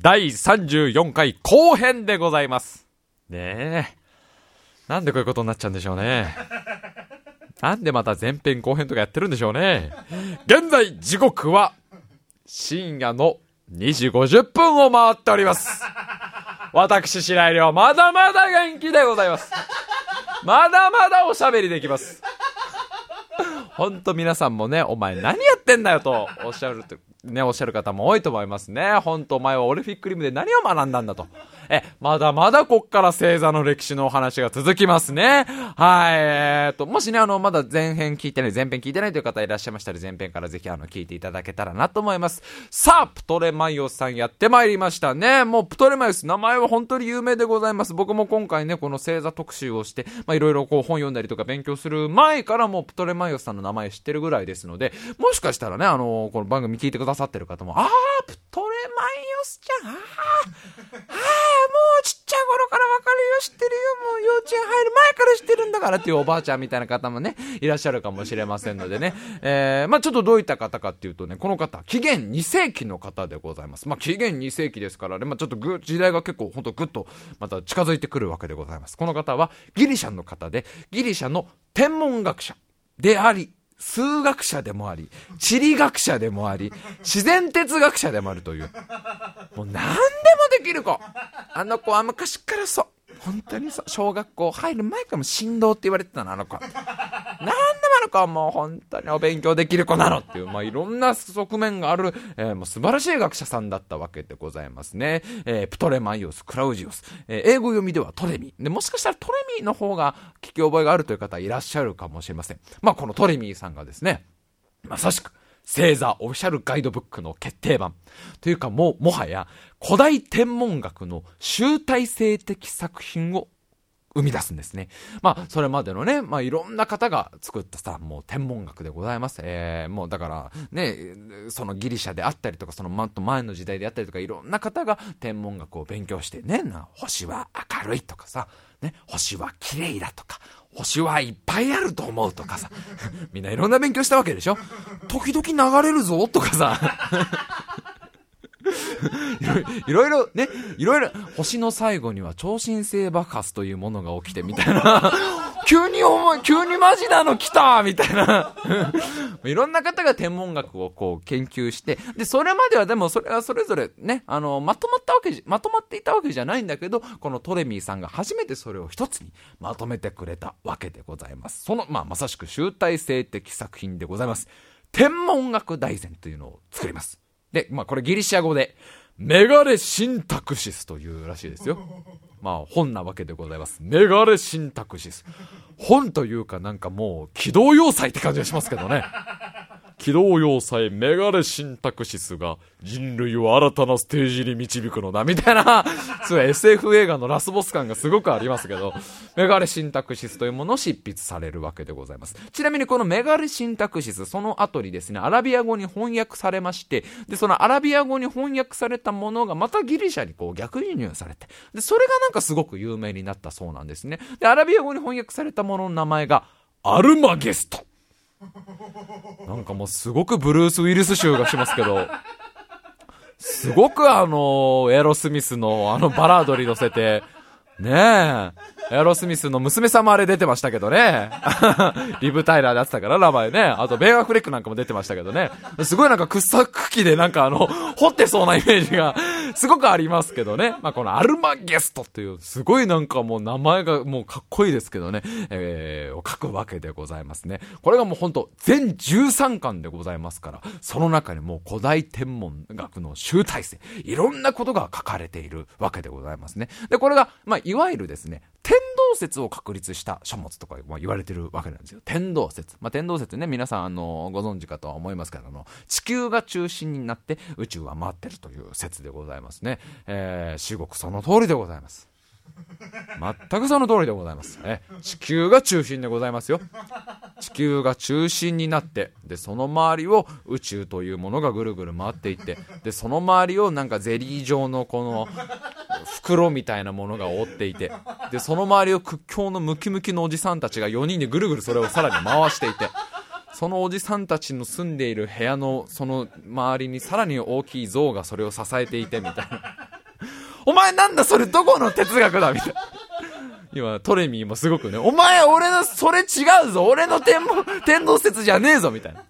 第34回後編でございます。ねえ。なんでこういうことになっちゃうんでしょうね。なんでまた前編後編とかやってるんでしょうね。現在時刻は深夜の2時50分を回っております。私、白井亮、まだまだ元気でございます。まだまだおしゃべりできます。ほんと皆さんもね、お前何やってんだよとおっしゃると、ね、おっしゃる方も多いと思いますね。本当お前はオルフィックリムで何を学んだんだと。え、まだまだこっから星座の歴史のお話が続きますね。はい、えーと、もしね、あの、まだ前編聞いてない、前編聞いてないという方いらっしゃいましたら、前編からぜひあの、聞いていただけたらなと思います。さあ、プトレマイオスさんやってまいりましたね。もうプトレマイオス、名前は本当に有名でございます。僕も今回ね、この星座特集をして、まあ、いろいろこう本読んだりとか勉強する前からもうプトレマイオスさんの名前知ってるぐらいですので、もしかしたらね、あのこの番組聞いてくださってる方も、あー、プトレマイオスちゃん、あー、あー、もうちっちゃい頃からわかるよ、知ってるよ、もう幼稚園入る前から知ってるんだからっていうおばあちゃんみたいな方もね、いらっしゃるかもしれませんのでね、えー、まあちょっとどういった方かっていうとね、この方、紀元2世紀の方でございます。まあ紀元2世紀ですからね、まあちょっとぐ、時代が結構ほんとぐっとまた近づいてくるわけでございます。この方はギリシャの方で、ギリシャの天文学者であり、数学者でもあり、地理学者でもあり、自然哲学者でもあるという。もう何でもできる子。あの子は昔からそう。本当にそう。小学校入る前からも振動って言われてたの、あの子は。なんでもあの子はもう本当にお勉強できる子なのっていう、まあいろんな側面がある、えーもう素晴らしい学者さんだったわけでございますね。えープトレマイオス、クラウジオス、えー英語読みではトレミ。で、もしかしたらトレミの方が聞き覚えがあるという方いらっしゃるかもしれません。まあこのトレミさんがですね、まさしく、星座オフィシャルガイドブックの決定版。というかもう、もはや、古代天文学の集大成的作品を生み出すんですね。まあ、それまでのね、まあ、いろんな方が作ったさ、もう天文学でございます。えー、もうだから、ね、そのギリシャであったりとか、そのもっと前の時代であったりとか、いろんな方が天文学を勉強してね、な星は明るいとかさ、ね、星は綺麗だとか、星はいっぱいあると思うとかさ、みんないろんな勉強したわけでしょ時々流れるぞとかさ、いろいろね、いろいろ、星の最後には超新星爆発というものが起きてみたいな、急に重い、急にマジなの来たみたいな。いろんな方が天文学をこう研究して、で、それまではでもそれはそれぞれね、あの、まとまったわけじ、まとまっていたわけじゃないんだけど、このトレミーさんが初めてそれを一つにまとめてくれたわけでございます。その、まあ、まさしく集大成的作品でございます。天文学大全というのを作ります。で、まあこれギリシャ語で、メガレシンタクシスというらしいですよ。まあ本なわけでございます。メガレシンタクシス。本というかなんかもう機動要塞って感じがしますけどね。機動要塞メガレシンタクシスが人類を新たなステージに導くのだみたいな、すごい SF 映画のラスボス感がすごくありますけど、メガレシンタクシスというものを執筆されるわけでございます。ちなみにこのメガレシンタクシス、その後にですね、アラビア語に翻訳されまして、で、そのアラビア語に翻訳されたものがまたギリシャにこう逆輸入されて、で、それがなんかすごく有名になったそうなんですね。で、アラビア語に翻訳されたものの名前が、アルマゲスト。なんかもうすごくブルース・ウィルス臭がしますけど、すごくあの、エロスミスのあのバラードに乗せて、ねえ、エアロスミスの娘さんもあれ出てましたけどね。リブ・タイラーでやってたから、名前ね。あと、ベン・アフレックなんかも出てましたけどね。すごいなんか掘削機でなんかあの、掘ってそうなイメージが、すごくありますけどね。まあ、このアルマゲストっていう、すごいなんかもう名前がもうかっこいいですけどね。えー、を書くわけでございますね。これがもう本当全13巻でございますから、その中にもう古代天文学の集大成、いろんなことが書かれているわけでございますね。で、これが、まあ、いわゆるですね、天動説を確立した書物とか言われてるわけなんですよ。天動説。まあ、天動説ね、皆さん、あの、ご存知かとは思いますけども、地球が中心になって宇宙は回ってるという説でございますね。えー、至極その通りでございます。全くその通りでございます。え、地球が中心でございますよ。地球が中心になって、で、その周りを宇宙というものがぐるぐる回っていって、で、その周りをなんかゼリー状のこの、袋みたいなものが覆っていて、で、その周りを屈強のムキムキのおじさんたちが4人でぐるぐるそれをさらに回していて、そのおじさんたちの住んでいる部屋のその周りにさらに大きい像がそれを支えていてみたいな。前なんだそれどこの哲学だみたいな。今、トレミーもすごくね、お前俺の、それ違うぞ俺の天天動説じゃねえぞみたいな。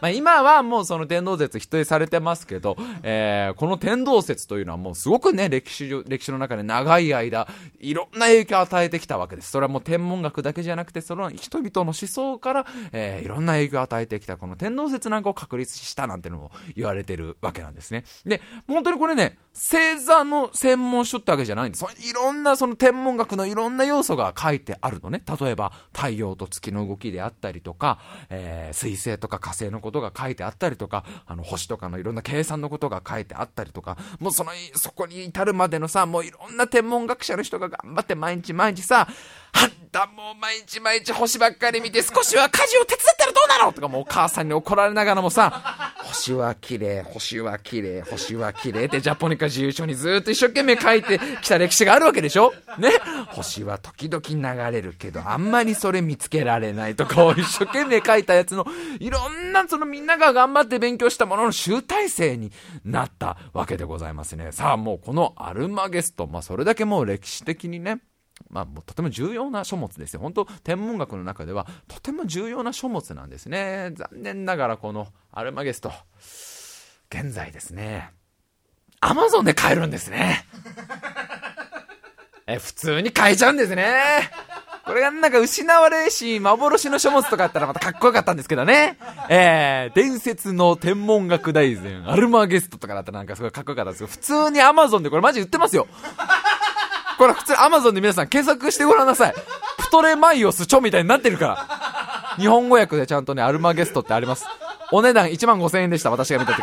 まあ、今はもうその天動説否定されてますけど、えー、この天動説というのはもうすごくね、歴史、歴史の中で長い間、いろんな影響を与えてきたわけです。それはもう天文学だけじゃなくて、その人々の思想から、えー、いろんな影響を与えてきたこの天動説なんかを確立したなんてのも言われてるわけなんですね。で、本当にこれね、星座の専門書ってわけじゃないんです。いろんなその天文学のいろんなな要素が書いてあるのね。例えば、太陽と月の動きであったりとか、えー、水星とか火星のことが書いてあったりとか、あの、星とかのいろんな計算のことが書いてあったりとか、もうその、そこに至るまでのさ、もういろんな天文学者の人が頑張って毎日毎日さ、あんたもう毎日毎日星ばっかり見て少しは家事を手伝ったらどうなの？とかもうお母さんに怒られながらもさ、星は綺麗、星は綺麗、星は綺麗ってジャポニカ自由書にずっと一生懸命書いてきた歴史があるわけでしょ？ね？星は時々流れるけど、あんまりそれ見つけられないとかを一生懸命書いたやつの、いろんなそのみんなが頑張って勉強したものの集大成になったわけでございますね。さあもうこのアルマゲスト、まあそれだけもう歴史的にね、まあ、とても重要な書物ですよ。本当、天文学の中ではとても重要な書物なんですね。残念ながらこのアルマゲスト、現在ですね、アマゾンで買えるんですね。え、普通に買えちゃうんですね。これがなんか失われし幻の書物とかあったらまたかっこよかったんですけどね。えー、伝説の天文学大全、アルマゲストとかだったらなんかすごいかっこよかったんですけど、普通にアマゾンでこれマジ売ってますよ。これ普通アマゾンで皆さん検索してごらんなさい。プトレマイオスチョみたいになってるから。日本語訳でちゃんとね、アルマゲストってあります。お値段1万5000円でした、私が見た時。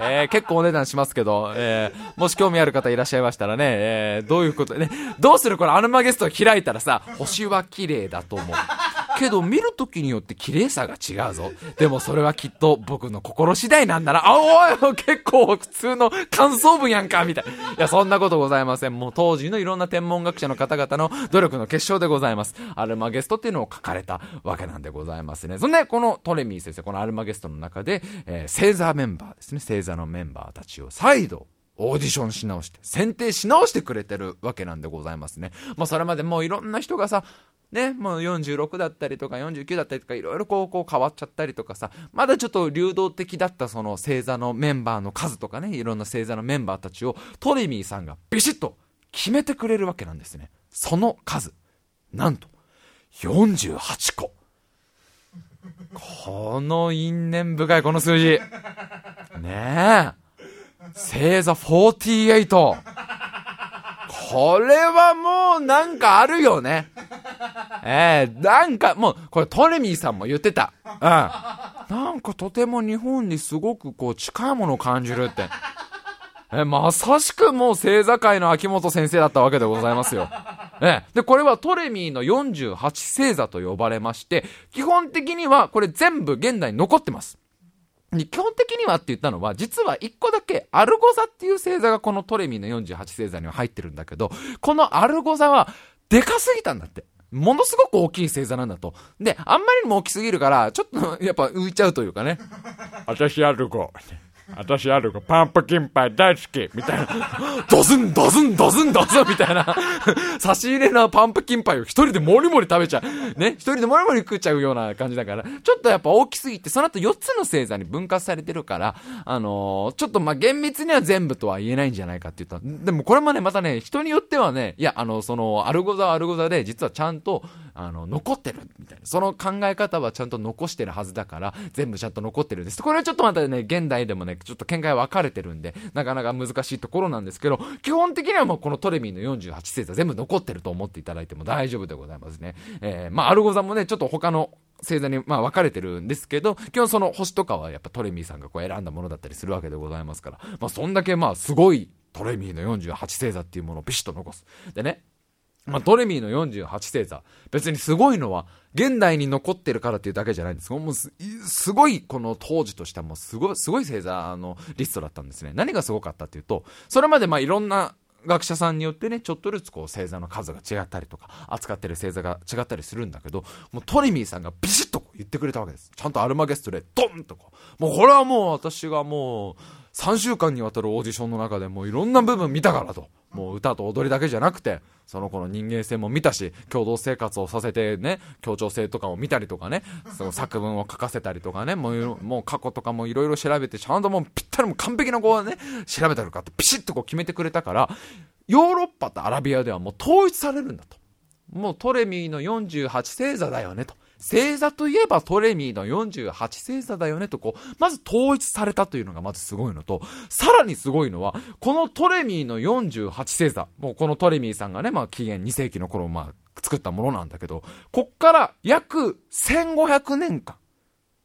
えー、結構お値段しますけど、えー、もし興味ある方いらっしゃいましたらね、えー、どういうことね、どうするこれアルマゲスト開いたらさ、星は綺麗だと思う。けど見るときによって綺麗さが違うぞ。でもそれはきっと僕の心次第なんだな。あ、おい、結構普通の感想文やんか、みたいな。いや、そんなことございません。もう当時のいろんな天文学者の方々の努力の結晶でございます。アルマゲストっていうのを書かれたわけなんでございますね。そんで、このトレミー先生、このアルマゲストの中で、えー、星座メンバーですね。星座のメンバーたちを再度オーディションし直して、選定し直してくれてるわけなんでございますね。まあそれまでもういろんな人がさ、ね、もう46だったりとか49だったりとかいろいろこうこう変わっちゃったりとかさ、まだちょっと流動的だったその星座のメンバーの数とかね、いろんな星座のメンバーたちをトレミーさんがビシッと決めてくれるわけなんですね。その数、なんと48個。この因縁深いこの数字。ねえ。星座48。これはもうなんかあるよね。ええー、なんかもう、これトレミーさんも言ってた。うん。なんかとても日本にすごくこう近いものを感じるって。え、まさしくもう星座界の秋元先生だったわけでございますよ。えで、これはトレミーの48星座と呼ばれまして、基本的にはこれ全部現代に残ってます。基本的にはって言ったのは、実は一個だけアルゴザっていう星座がこのトレミーの48星座には入ってるんだけど、このアルゴザはでかすぎたんだって。ものすごく大きい星座なんだと。で、あんまりにも大きすぎるから、ちょっとやっぱ浮いちゃうというかね。私アルゴ。私ある子、パンプキンパイ大好きみたいな。ドズン、ドズン、ドズン、ドズンみたいな。差し入れなパンプキンパイを一人でもりもり食べちゃう。ね？一人でもりもり食っちゃうような感じだから。ちょっとやっぱ大きすぎて、その後4つの星座に分割されてるから、あのー、ちょっとま厳密には全部とは言えないんじゃないかって言った。でもこれもね、またね、人によってはね、いや、あの、その、アルゴザはアルゴザで、実はちゃんと、あの、残ってる、みたいな。その考え方はちゃんと残してるはずだから、全部ちゃんと残ってるんです。これはちょっとまたね、現代でもね、ちょっと見解分かれてるんで、なかなか難しいところなんですけど、基本的にはもうこのトレミーの48星座全部残ってると思っていただいても大丈夫でございますね。えー、まあ、アルゴ座もね、ちょっと他の星座に、まあ、分かれてるんですけど、基本その星とかはやっぱトレミーさんがこう選んだものだったりするわけでございますから、まあ、そんだけまあ、すごいトレミーの48星座っていうものをビシッと残す。でね、まあ、ドレミーの48星座。別にすごいのは、現代に残ってるからっていうだけじゃないんですもうす、すごい、この当時としてはもうすごい、すごい星座のリストだったんですね。何がすごかったっていうと、それまでまあいろんな学者さんによってね、ちょっとずつこう星座の数が違ったりとか、扱ってる星座が違ったりするんだけど、もうトレミーさんがビシッと言ってくれたわけです。ちゃんとアルマゲストでドンとこう。もうこれはもう私がもう、3週間にわたるオーディションの中でもういろんな部分見たからと。もう歌と踊りだけじゃなくて、その子の人間性も見たし、共同生活をさせてね、協調性とかを見たりとかね、その作文を書かせたりとかね、もうもう過去とかもいろいろ調べて、ちゃんともうぴったりも完璧な子をね、調べたりとかってピシッとこう決めてくれたから、ヨーロッパとアラビアではもう統一されるんだと。もうトレミーの48星座だよねと。星座といえばトレミーの48星座だよねとこう、まず統一されたというのがまずすごいのと、さらにすごいのは、このトレミーの48星座、もうこのトレミーさんがね、まあ紀元2世紀の頃、まあ作ったものなんだけど、こっから約1500年間、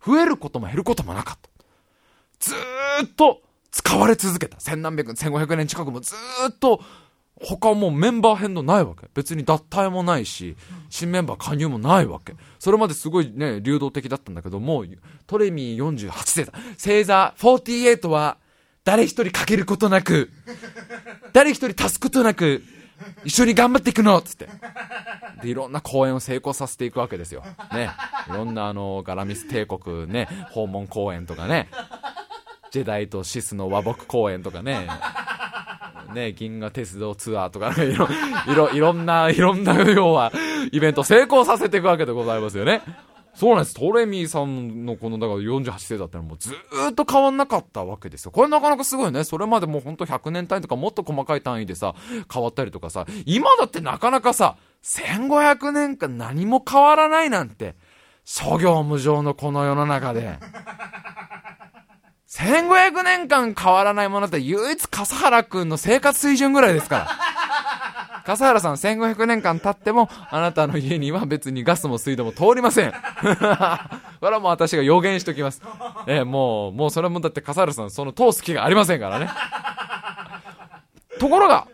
増えることも減ることもなかった。ずーっと使われ続けた。千何百、1500年近くもずーっと他はもうメンバー変動ないわけ。別に脱退もないし、新メンバー加入もないわけ。それまですごいね、流動的だったんだけども、トレミー48星座、星座48は、誰一人欠けることなく、誰一人足すことなく、一緒に頑張っていくのつって。で、いろんな公演を成功させていくわけですよ。ね。いろんなあの、ガラミス帝国ね、訪問公演とかね、ジェダイとシスの和睦公演とかね、ね、銀河鉄道ツアーとか、いろ、いろ、いろんな、いろんな、要は、イベント成功させていくわけでございますよね。そうなんです。トレミーさんのこの、だから48世だったらもうずっと変わんなかったわけですよ。これなかなかすごいね。それまでもうほんと100年単位とかもっと細かい単位でさ、変わったりとかさ、今だってなかなかさ、1500年間何も変わらないなんて、諸行無常のこの世の中で。1500年間変わらないものって唯一笠原くんの生活水準ぐらいですから。笠原さん1500年間経っても、あなたの家には別にガスも水道も通りません。これはもう私が予言しときます。えー、もう、もうそれもだって笠原さんその通す気がありませんからね。ところが、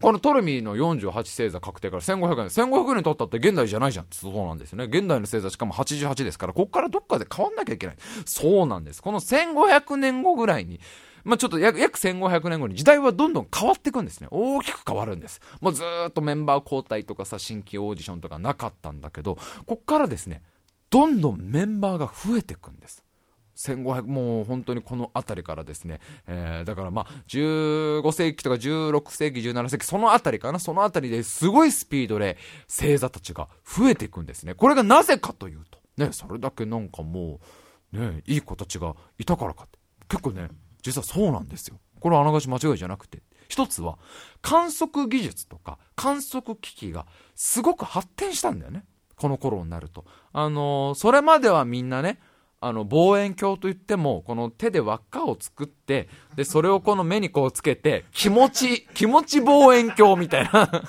このトルミーの48星座確定から1500年。1500年経ったって現代じゃないじゃん。そうなんですよね。現代の星座しかも88ですから、こっからどっかで変わんなきゃいけない。そうなんです。この1500年後ぐらいに、まあ、ちょっと約約1500年後に時代はどんどん変わっていくんですね。大きく変わるんです。もうずっとメンバー交代とかさ、新規オーディションとかなかったんだけど、こっからですね、どんどんメンバーが増えていくんです。1500もう本当にこの辺りからですね、えー、だからまあ15世紀とか16世紀17世紀その辺りかな？その辺りですごいスピードで星座たちが増えていくんですね。これがなぜかというとねそれだけなんかもうねいい子たちがいたからかって。結構ね実はそうなんですよ。これはあながち間違いじゃなくて。一つは観測技術とか観測機器がすごく発展したんだよね。この頃になると。あのー、それまではみんなねあの望遠鏡といってもこの手で輪っかを作ってでそれをこの目にこうつけて気持ち気持ち望遠鏡みたいな。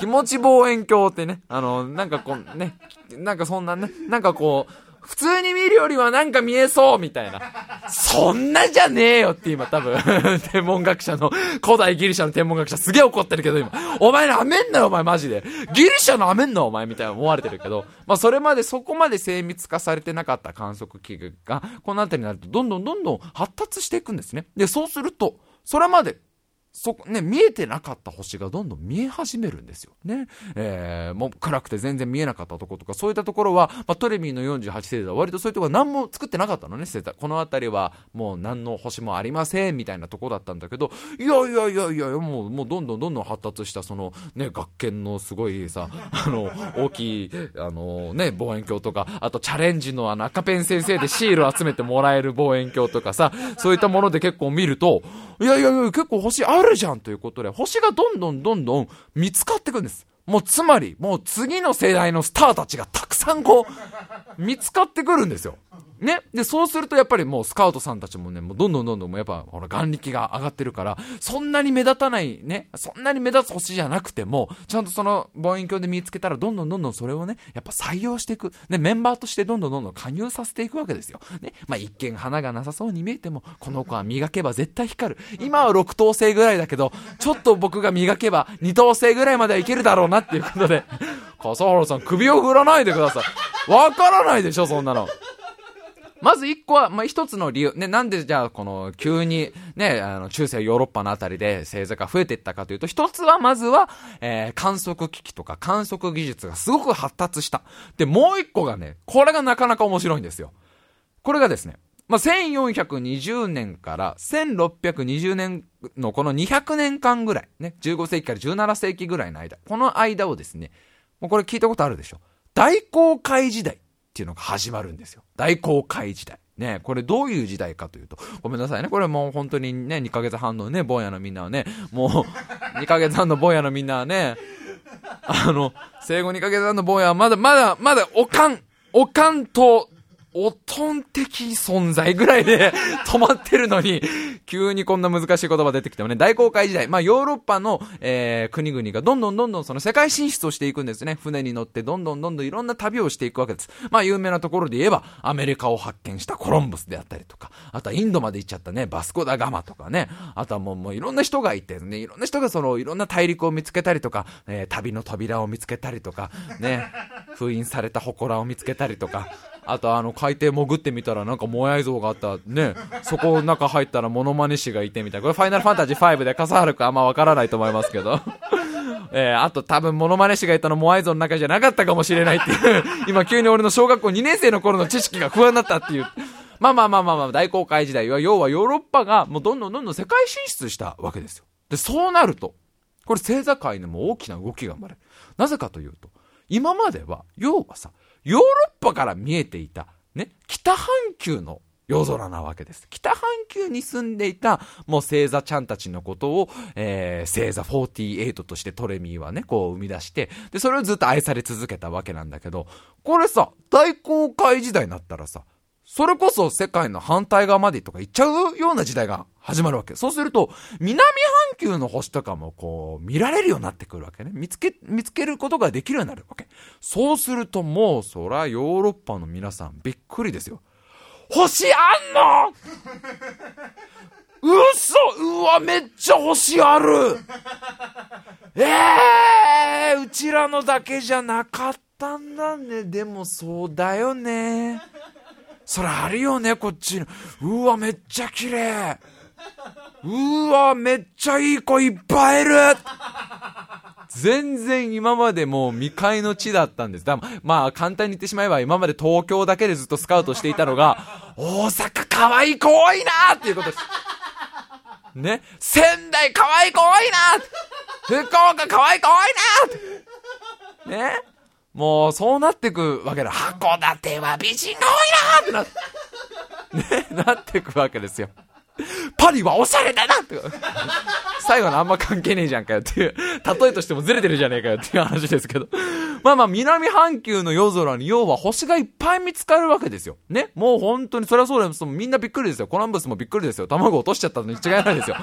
気持ち望遠鏡ってねあのなんかこうねなんかそんなねなんかこう普通に見るよりはなんか見えそうみたいな。そんなじゃねえよって今多分 天文学者の、古代ギリシャの天文学者すげえ怒ってるけど今、お前なめんなよお前マジで。ギリシャのめんなお前みたいな思われてるけど、まあそれまでそこまで精密化されてなかった観測器具が、この辺りになるとどんどんどんどん発達していくんですね。で、そうすると、それまでそこ、ね、見えてなかった星がどんどん見え始めるんですよ。ね。えー、もう暗くて全然見えなかったとことか、そういったところは、まあ、トレミーの48星座は割とそういうところは何も作ってなかったのね、星座。この辺りはもう何の星もありません、みたいなとこだったんだけど、いやいやいやいや、もう、もうどんどんどんどん発達した、その、ね、学研のすごいさ、あの、大きい、あの、ね、望遠鏡とか、あとチャレンジのあの赤ペン先生でシール集めてもらえる望遠鏡とかさ、そういったもので結構見ると、いやいやいや、結構星あるあるじゃんということで、星がどんどんどんどん見つかってくんです。もうつまり、もう次の世代のスターたちがたくさんこう、見つかってくるんですよ。ね。で、そうするとやっぱりもうスカウトさんたちもね、もうどんどんどんどんもうやっぱ、ほら、眼力が上がってるから、そんなに目立たない、ね、そんなに目立つ星じゃなくても、ちゃんとその望遠鏡で見つけたら、どんどんどんどんそれをね、やっぱ採用していく。ね、メンバーとしてどんどんどんどん加入させていくわけですよ。ね。まあ、一見花がなさそうに見えても、この子は磨けば絶対光る。今は6等星ぐらいだけど、ちょっと僕が磨けば2等星ぐらいまではいけるだろうなっていうことで、笠原さん首を振らないでください。わからないでしょ、そんなの。まず一個は、まあ、一つの理由。ね、なんでじゃあ、この、急に、ね、あの、中世ヨーロッパのあたりで星座が増えていったかというと、一つは、まずは、えー、観測機器とか観測技術がすごく発達した。で、もう一個がね、これがなかなか面白いんですよ。これがですね、まあ、1420年から1620年のこの200年間ぐらい、ね、15世紀から17世紀ぐらいの間、この間をですね、もうこれ聞いたことあるでしょ。大航海時代っていうのが始まるんですよ。大航海時代。ね、これどういう時代かというと、ごめんなさいね、これもう本当にね、2ヶ月半のね、坊やのみんなはね、もう、2ヶ月半の坊やのみんなはね、あの、生後2ヶ月半の坊やはまだ、まだ、まだ、おかん、おかんと、おとん的存在ぐらいで 止まってるのに、急にこんな難しい言葉出てきてもね、大航海時代、まあヨーロッパの、えー、国々がどんどんどんどんその世界進出をしていくんですね。船に乗ってどんどんどんどんいろんな旅をしていくわけです。まあ有名なところで言えば、アメリカを発見したコロンブスであったりとか、あとはインドまで行っちゃったね、バスコダガマとかね、あとはもうもういろんな人がいてね、いろんな人がそのいろんな大陸を見つけたりとか、えー、旅の扉を見つけたりとか、ね、封印された祠を見つけたりとか、あとあの海底潜ってみたらなんかモヤイ像があった。ね。そこ中入ったらモノマネ師がいてみたいな。これファイナルファンタジー5で笠原くんあんまわからないと思いますけど。えー、あと多分モノマネ師がいたのモアイ像の中じゃなかったかもしれないっていう。今急に俺の小学校2年生の頃の知識が不安だったっていう。まあまあまあまあまあ大航海時代は要はヨーロッパがもうどんどんどんどん世界進出したわけですよ。でそうなるとこれ星座界にも大きな動きが生まれる。なぜかというと今までは要はさヨーロッパから見えていた、ね、北半球の夜空なわけです。北半球に住んでいた、もう星座ちゃんたちのことを、えー、星座48としてトレミーはね、こう生み出して、で、それをずっと愛され続けたわけなんだけど、これさ、大航海時代になったらさ、それこそ世界の反対側までとか行っちゃうような時代が始まるわけ。そうすると、南半球の星とかもこう、見られるようになってくるわけね。見つけ、見つけることができるようになるわけ。そうするともう、そらヨーロッパの皆さんびっくりですよ。星あんの？嘘うわ、めっちゃ星あるええー、うちらのだけじゃなかったんだね。でもそうだよね。それあるよね、こっちの。うわ、めっちゃ綺麗。うわ、めっちゃいい子いっぱいいる全然今までもう未開の地だったんです。だまあ簡単に言ってしまえば今まで東京だけでずっとスカウトしていたのが、大阪可愛い子多いなっていうことです。ね？仙台可愛い子多いな福岡可愛い子多いなね？もう、そうなってくわけだ。函館は美人が多いなってな、ね、なってくわけですよ。パリはおしゃれだなって。最後のあんま関係ねえじゃんかよっていう、例えとしてもずれてるじゃねえかよっていう話ですけど。まあまあ、南半球の夜空に要は星がいっぱい見つかるわけですよ。ね。もう本当に、それはそうです。みんなびっくりですよ。コランブスもびっくりですよ。卵落としちゃったのに違いないですよ。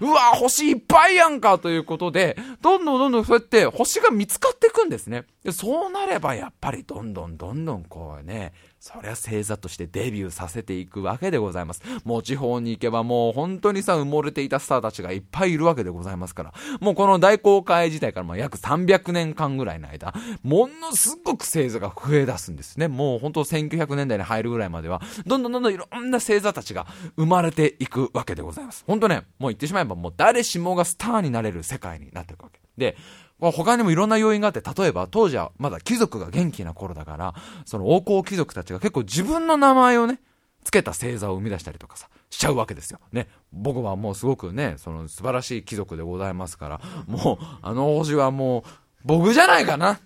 うわ、星いっぱいやんかということで、どんどんどんどんそうやって星が見つかっていくんですね。そうなればやっぱりどんどんどんどんこうね、そりゃ星座としてデビューさせていくわけでございます。もう地方に行けばもう本当にさ、埋もれていたスターたちがいっぱいいるわけでございますから、もうこの大航海時代からま約300年間ぐらいの間、ものすごく星座が増え出すんですね。もう本当1900年代に入るぐらいまでは、どんどんどんどんいろんな星座たちが生まれていくわけでございます。本当ね、もう言ってしまえばもう誰しもがスターになれる世界になっていくわけ。で、他にもいろんな要因があって、例えば当時はまだ貴族が元気な頃だから、その王侯貴族たちが結構自分の名前をね、付けた星座を生み出したりとかさ、しちゃうわけですよ。ね。僕はもうすごくね、その素晴らしい貴族でございますから、もう、あの王子はもう、僕じゃないかな。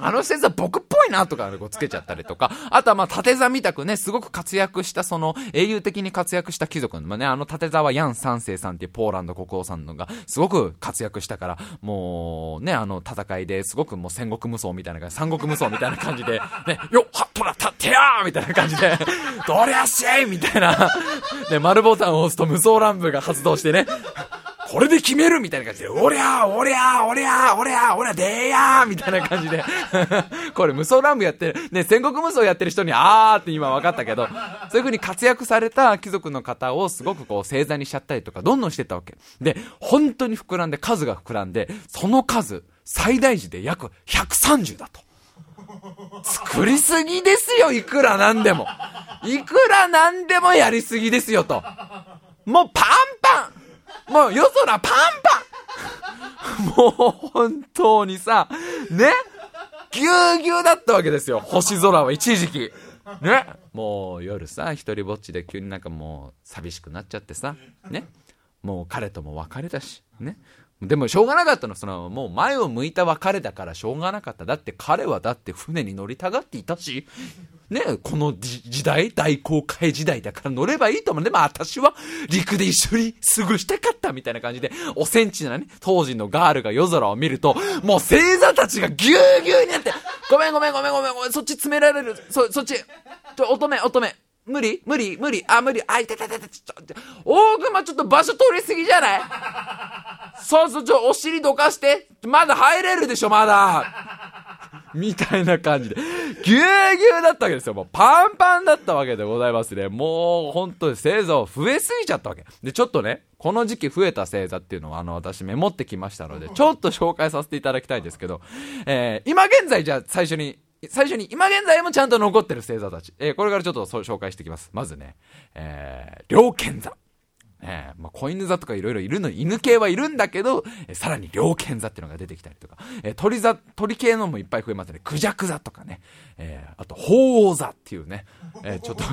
あの星座僕っぽいなとかこうつけちゃったりとか、あとはまあ縦座みたくね、すごく活躍したその英雄的に活躍した貴族まあね、あの縦座はヤン三世さんっていうポーランド国王さんのがすごく活躍したから、もうね、あの戦いですごくもう戦国無双みたいな感じ、三国無双みたいな感じで、ね、よっはっとら立ってやーみたいな感じで、どりゃっしゃいみたいな、ね、丸ボタンを押すと無双乱舞が発動してね、これで決めるみたいな感じで、おりゃー、おりゃー、おりゃー、おりゃー、おりゃー、でーやーみたいな感じで。これ無双乱舞やってる、ね、戦国無双やってる人に、あーって今分かったけど、そういう風に活躍された貴族の方をすごくこう星座にしちゃったりとか、どんどんしてたわけ。で、本当に膨らんで、数が膨らんで、その数、最大時で約130だと。作りすぎですよ、いくらなんでも。いくらなんでもやりすぎですよと。もうパンパンもう夜空パンパン もう本当にさ、ねぎゅうぎゅうだったわけですよ。星空は一時期。ねもう夜さ、一人ぼっちで急になんかもう寂しくなっちゃってさ、ね。もう彼とも別れたし、ね。でもしょうがなかったの。その、もう前を向いた別れだからしょうがなかった。だって彼はだって船に乗りたがっていたし、ね、この時代、大航海時代だから乗ればいいと思う。でも私は陸で一緒に過ごしたかったみたいな感じで、おセンチなね、当時のガールが夜空を見ると、もう星座たちがぎゅうぎゅうになって、ごめんごめんごめんごめんごめん、そっち詰められる、そ、そっち、乙女乙女、無理？無理？無理？あ、無理？あ、いたたたた、ちょっと、大熊ちょっと場所取りすぎじゃない？そうそう、ちょ、お尻どかして。まだ入れるでしょ、まだ。みたいな感じで。ぎゅうぎゅうだったわけですよ。もうパンパンだったわけでございますね。もう本当に星座増えすぎちゃったわけ。で、ちょっとね、この時期増えた星座っていうのは、あの、私メモってきましたので、ちょっと紹介させていただきたいんですけど、えー、今現在じゃあ最初に最初に、今現在もちゃんと残ってる星座たち。えー、これからちょっと紹介していきます。まずね、えー、猟犬座。えー、まあ、子犬座とかいろいろいるの、犬系はいるんだけど、え、さらに猟犬座っていうのが出てきたりとか、えー、鳥座、鳥系のもいっぱい増えますね。クジャク座とかね、えー、あと、鳳凰座っていうね、えー、ちょっと、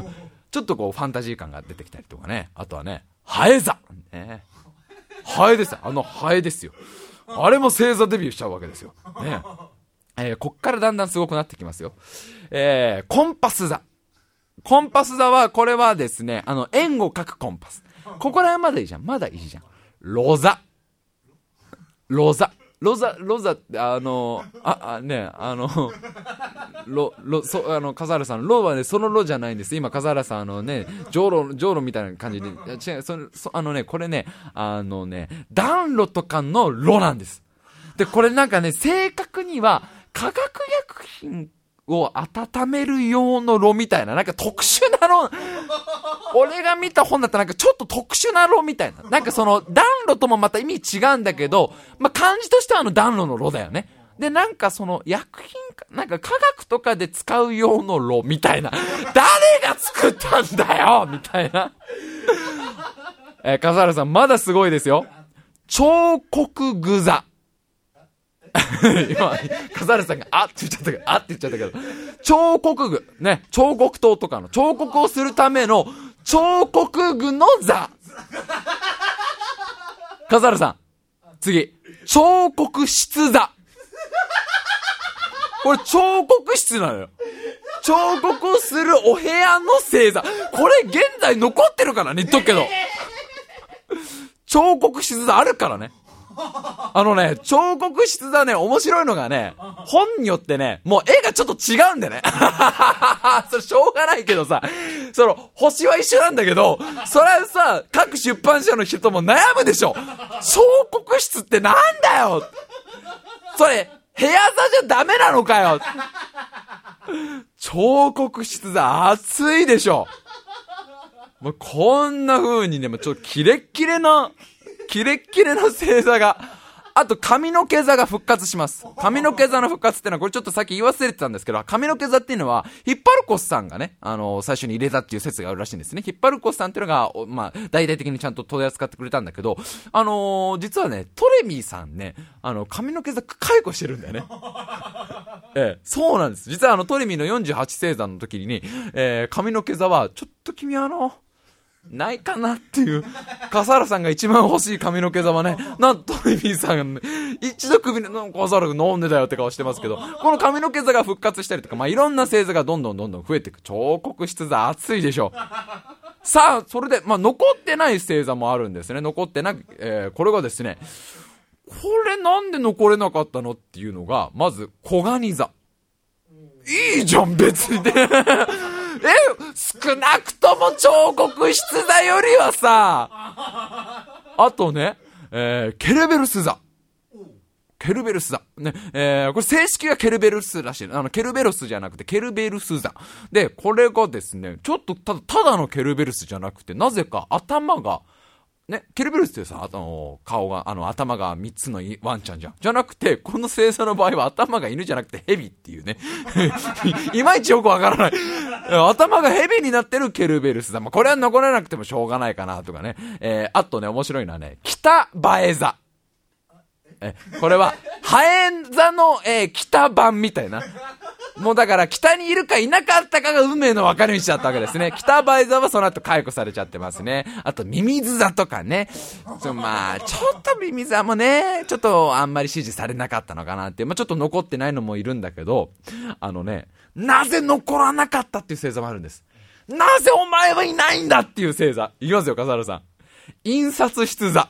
ちょっとこう、ファンタジー感が出てきたりとかね、あとはね、ハエ座。ね、ハエです。あのハエですよ。あれも星座デビューしちゃうわけですよ。ね。えー、こっからだんだんすごくなってきますよ。えー、コンパス座。コンパス座は、これはですね、あの、円を描くコンパス。ここら辺まだいいじゃん。まだいいじゃん。ロザ。ロザ。ロザ、ロザって、あの、あ、あ、ね、あの、ロ、ロ、そ、あの、笠原さん、ロはね、そのロじゃないんです。今、笠原さん、あのね、ジョロ、ジョロみたいな感じで、違う、そそ、あのね、これね、あのね、暖炉とかのロなんです。で、これなんかね、正確には、化学薬品を温める用の炉みたいな、なんか特殊な炉、俺が見た本だったらなんかちょっと特殊な炉みたいな。なんかその暖炉ともまた意味違うんだけど、まあ、漢字としてはあの暖炉の炉だよね。で、なんかその薬品か、なんか科学とかで使う用の炉みたいな。誰が作ったんだよみたいな。えー、笠原さん、まだすごいですよ。彫刻具座。今、笠原さんが、あって言っちゃったけど、あって言っちゃったけど、彫刻具、ね、彫刻刀とかの彫刻をするための彫刻具の座。笠原さん、次、彫刻室座。これ彫刻室なのよ。彫刻をするお部屋の星座。これ現在残ってるからね、言っとくけど。彫刻室座あるからね。あのね、彫刻室だね、面白いのがね、本によってね、もう絵がちょっと違うんでね。それしょうがないけどさ、その、星は一緒なんだけど、それはさ、各出版社の人も悩むでしょ。彫刻室ってなんだよそれ、部屋座じゃダメなのかよ彫刻室だ、暑いでしょ。もうこんな風にね、もうちょっとキレッキレな、キレッキレの星座が、あと髪の毛座が復活します。髪の毛座の復活ってのは、これちょっとさっき言い忘れてたんですけど、髪の毛座っていうのは、ヒッパルコスさんがね、あの、最初に入れたっていう説があるらしいんですね。ヒッパルコスさんっていうのが、まあ、大々的にちゃんと取り扱ってくれたんだけど、あのー、実はね、トレミーさんね、あの、髪の毛座解雇してるんだよね。ええ、そうなんです。実はあの、トレミーの48星座の時に、えー、髪の毛座は、ちょっと君あの、ないかなっていう。笠原さんが一番欲しい髪の毛座ね、なんとトレビーさんが、ね、一度首で、笠原君飲んでたよって顔してますけど、この髪の毛座が復活したりとか、まあ、いろんな星座がどんどんどんどん増えていく。彫刻質座熱いでしょう。さあ、それで、まあ、残ってない星座もあるんですね。残ってなく、えー、これがですね、これなんで残れなかったのっていうのが、まず、小ガニ座。いいじゃん、別に。え、少なくとも彫刻室座よりはさ、あとね、えー、ケルベルス座。ケルベルス座。ね、えー、これ正式がケルベルスらしい。あの、ケルベロスじゃなくて、ケルベルス座。で、これがですね、ちょっとただ、ただのケルベルスじゃなくて、なぜか頭が、ね、ケルベルスってさ、あの、顔が、あの、頭が3つのワンちゃんじゃん。じゃなくて、この星座の場合は頭が犬じゃなくて蛇っていうね。いまいちよくわからない。頭が蛇になってるケルベルスだ。まあ、これは残らなくてもしょうがないかなとかね。えー、あとね、面白いのはね、北映え座。え、これは、ハエ座の、えー、北版みたいな。もうだから北にいるかいなかったかが運命の分かれ道だったわけですね。北バイザーはその後解雇されちゃってますね。あとミミズ座とかね。ちょまあ、ちょっとミミズ座もね、ちょっとあんまり支持されなかったのかなって。まあちょっと残ってないのもいるんだけど、あのね、なぜ残らなかったっていう星座もあるんです。なぜお前はいないんだっていう星座。いきますよ、笠原さん。印刷室座。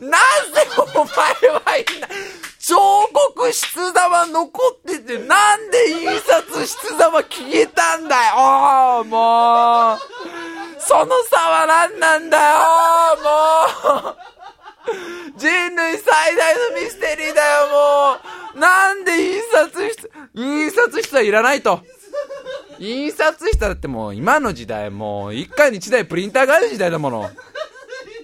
なぜお前はいない彫刻室座は残ってて、なんで印刷室座は消えたんだよもうその差は何なんだよもう人類最大のミステリーだよもうなんで印刷室、印刷室はいらないと。印刷室だってもう今の時代もう一家に一台プリンターがある時代だもの。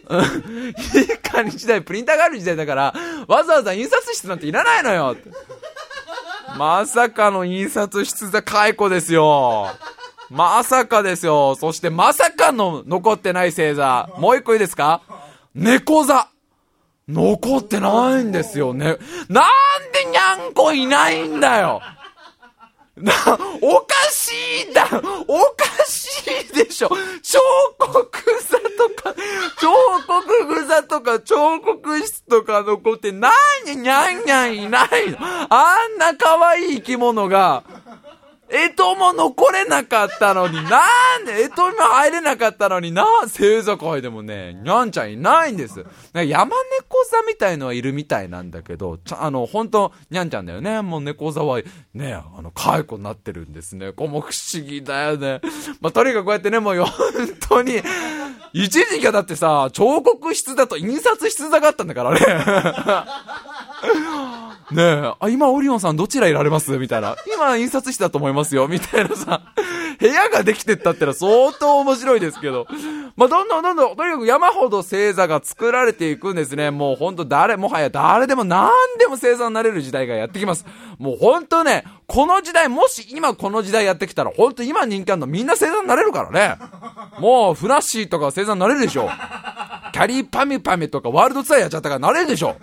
一家に一台プリンターがある時代だから、わざわざ印刷室なんていらないのよまさかの印刷室で解雇ですよ。まさかですよ。そしてまさかの残ってない星座。もう一個いいですか？猫座。残ってないんですよね。なんでにゃんこいないんだよ。な、おかしいだ。おかしいでしょ。彫刻座とか、彫刻座とか、彫刻室とかの子って、なににゃんにゃんいないの。あんな可愛い生き物が、えとも残れなかったのに、なんで、えとも入れなかったのにな、星座界でもね、にゃんちゃんいないんです。山猫座みたいのはいるみたいなんだけど、ちゃ、あの、本当にゃんちゃんだよね。もう猫座は、ね、あの、蚕になってるんですね。これも不思議だよね。まあ、とにかくこうやってね、もう本当に、一時期はだってさ、彫刻室だと印刷室座があったんだからね。ねえ、あ、今オリオンさんどちらいられます？みたいな。今印刷室だと思いますよ。みたいなさ、部屋ができてったってのは相当面白いですけど。まあ、どんどんどんどん、とにかく山ほど星座が作られていくんですね。もうほんと誰、もはや誰でも何でも星座になれる時代がやってきます。もうほんとね、この時代、もし今この時代やってきたら、ほんと今人気あるのみんな星座になれるからね。もう、フラッシーとか星座になれるでしょ。キャリーパミパミとかワールドツアーやっちゃったからなれるでしょ。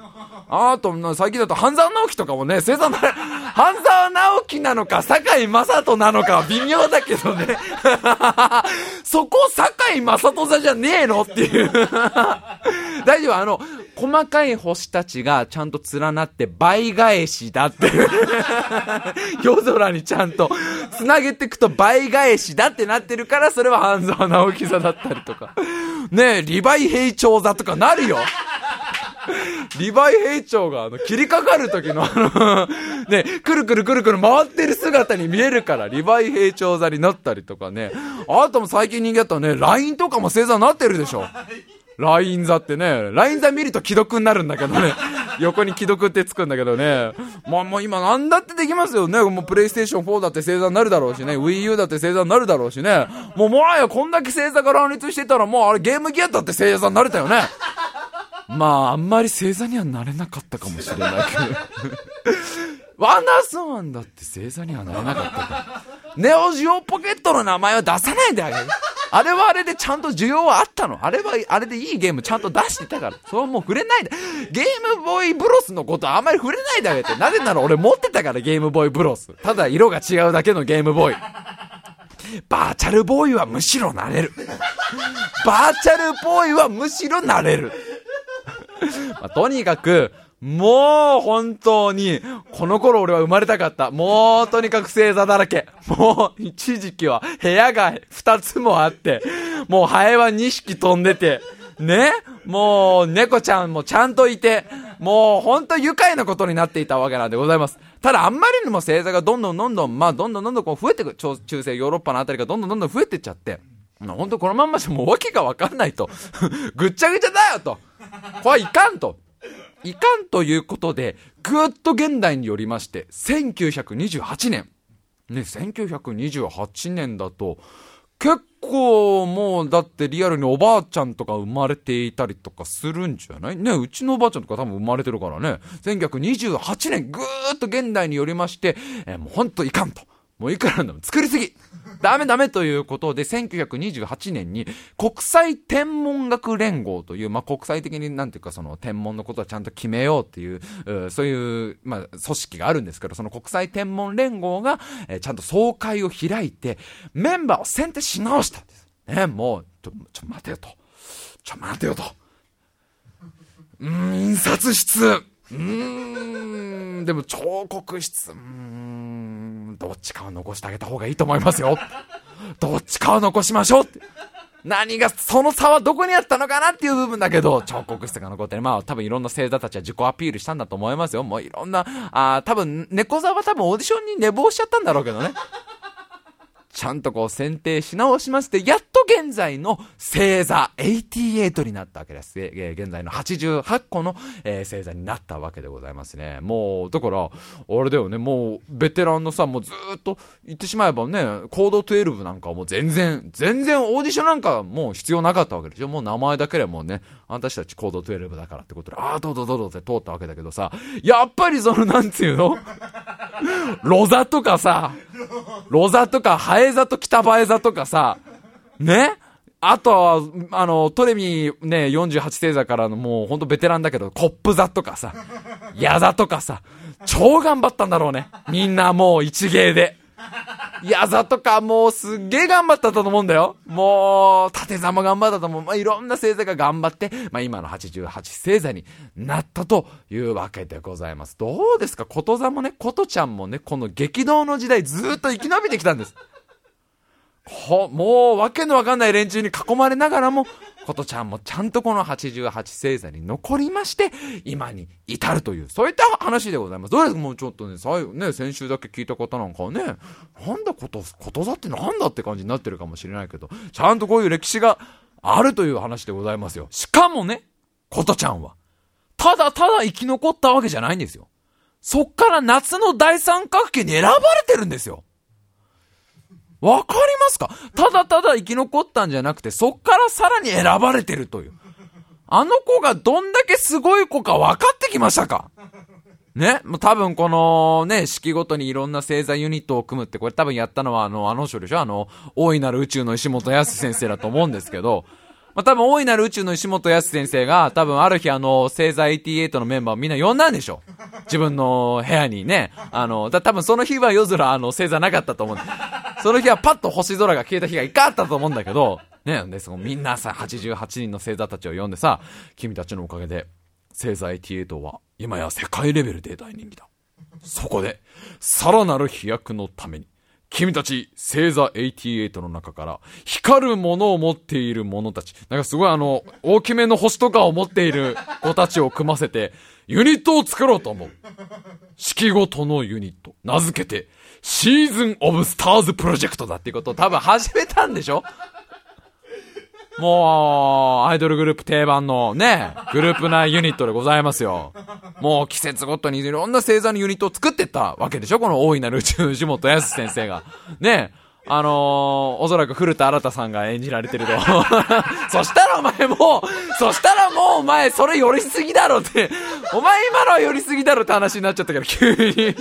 あと、最近だと、半沢直樹とかもね、星座な、半沢直樹なのか、堺雅人なのか微妙だけどね。そこ、堺雅人座じゃねえのっていう 大丈夫、あの、細かい星たちがちゃんと連なって倍返しだっていう夜空にちゃんと繋げていくと倍返しだってなってるから、それは半沢直樹座だったりとか。ねえ、リヴァイ兵長座とかなるよ。リヴァイ兵長があの、切りかかる時のあのね、くるくるくるくる回ってる姿に見えるから、リヴァイ兵長座になったりとかね。あとも最近人気だったらね、LINE とかも星座になってるでしょ。ライン座ってね、ライン座見ると既読になるんだけどね。横に既読ってつくんだけどね。まあもう今なんだってできますよね。もうプレイステーション4だって星座になるだろうしね。Wii U だって星座になるだろうしね。もうもはやこんだけ星座が乱立してたらもうあれゲームギアだって星座になれたよね。まあ、あんまり星座にはなれなかったかもしれないけど。ワンダースワンだって星座にはなれなかったから。ネオジオポケットの名前は出さないであげる。あれはあれでちゃんと需要はあったの。あれはあれでいいゲームちゃんと出してたから。それはもう触れないで。ゲームボーイブロスのことあんまり触れないであげて。なぜなら俺持ってたからゲームボーイブロス。ただ色が違うだけのゲームボーイ。バーチャルボーイはむしろなれる。バーチャルボーイはむしろなれる。まあ、とにかく、もう本当に、この頃俺は生まれたかった。もうとにかく星座だらけ。もう一時期は部屋が二つもあって、もうハエは二匹飛んでて、ね？もう猫ちゃんもちゃんといて、もう本当愉快なことになっていたわけなんでございます。ただあんまりにも星座がどんどんどんどん、まあどんどんどんどんこう増えてく、中世ヨーロッパのあたりがどんどんどんどん増えてっちゃって、本当このまんまじゃもう訳がわかんないと。ぐっちゃぐちゃだよと。これはいかんと。いかんということで、ぐっと現代によりまして、1928年。ね、1928年だと、結構もう、だってリアルにおばあちゃんとか生まれていたりとかするんじゃない？ね、うちのおばあちゃんとか多分生まれてるからね。1928年、ぐーっと現代によりまして、えー、もうほんといかんと。もういくらなんでも作りすぎダメダメということで、1928年に国際天文学連合という、まあ、国際的になんていうかその天文のことはちゃんと決めようっていう、うそういう、まあ、組織があるんですけど、その国際天文連合が、えー、ちゃんと総会を開いて、メンバーを選定し直したんです。ね、もう、ちょ、ちょ、待てよと。ちょ、待てよと。うん、印刷室。うーん、でも彫刻室。うーん、どっちかは残してあげた方がいいと思いますよ。どっちかは残しましょうって。何が、その差はどこにあったのかなっていう部分だけど、彫刻室が残ってね。まあ多分いろんな星座たちは自己アピールしたんだと思いますよ。もういろんな、あ多分、猫座は多分オーディションに寝坊しちゃったんだろうけどね。ちゃんとこう選定し直しまして、やっと現在の星座88になったわけです。え現在の88個の、えー、星座になったわけでございますね。もう、だから、あれだよね、もう、ベテランのさ、もうずっと言ってしまえばね、コード12なんかもう全然、全然オーディションなんかもう必要なかったわけでしょ。もう名前だけでもうね、私たたちコード12だからってことで、ああ、どうぞどうぞって通ったわけだけどさ、やっぱりその、なんていうの？ロザとかさ、ロザとかハエ座と北バエ座とかさ、ね？あとは、あの、トレミね、48星座からのもうほんとベテランだけど、コップ座とかさ、矢座とかさ、超頑張ったんだろうね。みんなもう一芸で。矢座とかもうすっげえ頑張ったと思うんだよ。もう、縦座も頑張ったと思う。まあ、いろんな星座が頑張って、まあ、今の88星座になったというわけでございます。どうですか？こと座もね、ことちゃんもね、この激動の時代ずっと生き延びてきたんです。ほ、もうわけのわかんない連中に囲まれながらも、ことちゃんもちゃんとこの88星座に残りまして、今に至るという、そういった話でございます。どうですか？もうちょっとね、最後ね、先週だけ聞いた方なんかはね、なんだこと、こと座ってなんだって感じになってるかもしれないけど、ちゃんとこういう歴史があるという話でございますよ。しかもね、ことちゃんは、ただただ生き残ったわけじゃないんですよ。そっから夏の大三角形に選ばれてるんですよ。わかりますか？ただただ生き残ったんじゃなくて、そっからさらに選ばれてるという。あの子がどんだけすごい子か分かってきましたか？ね？もう多分このね、式ごとにいろんな星座ユニットを組むって、これ多分やったのはあの、あの人でしょ？あの、大いなる宇宙の石本康先生だと思うんですけど、まあ、多分大いなる宇宙の石本康先生が、多分ある日あの、星座88のメンバーをみんな呼んだんでしょ自分の部屋にね。あの、だ多分その日は夜空あの、星座なかったと思う。その日はパッと星空が消えた日が一回あったと思うんだけど、ね、で、そのみんなさ、88人の星座たちを呼んでさ、君たちのおかげで、星座88は今や世界レベルで大人気だ。そこで、さらなる飛躍のために、君たち、星座88の中から、光るものを持っている者たち。なんかすごいあの、大きめの星とかを持っている子たちを組ませて、ユニットを作ろうと思う。式ごとのユニット。名付けて、シーズンオブスターズプロジェクトだっていうことを多分始めたんでしょ？もう、アイドルグループ定番のね、グループ内ユニットでございますよ。もう季節ごとにいろんな星座のユニットを作ってったわけでしょこの大いなる宇宙地元康先生が。ね。あのー、おそらく古田新太さんが演じられてると。そしたらお前もう、そしたらもうお前それ寄りすぎだろって、お前今のは寄りすぎだろって話になっちゃったから、急に。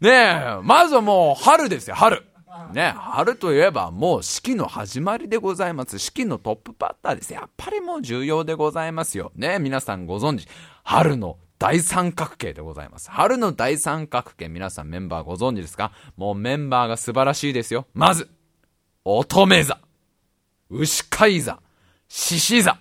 ねえ、まずはもう春ですよ、春。ね、春といえばもう四季の始まりでございます。四季のトップバッターです。やっぱりもう重要でございますよ。ね、皆さんご存知、春の大三角形でございます。春の大三角形、皆さんメンバーご存知ですか？もうメンバーが素晴らしいですよ。まず、乙女座、牛飼い座、獅子座、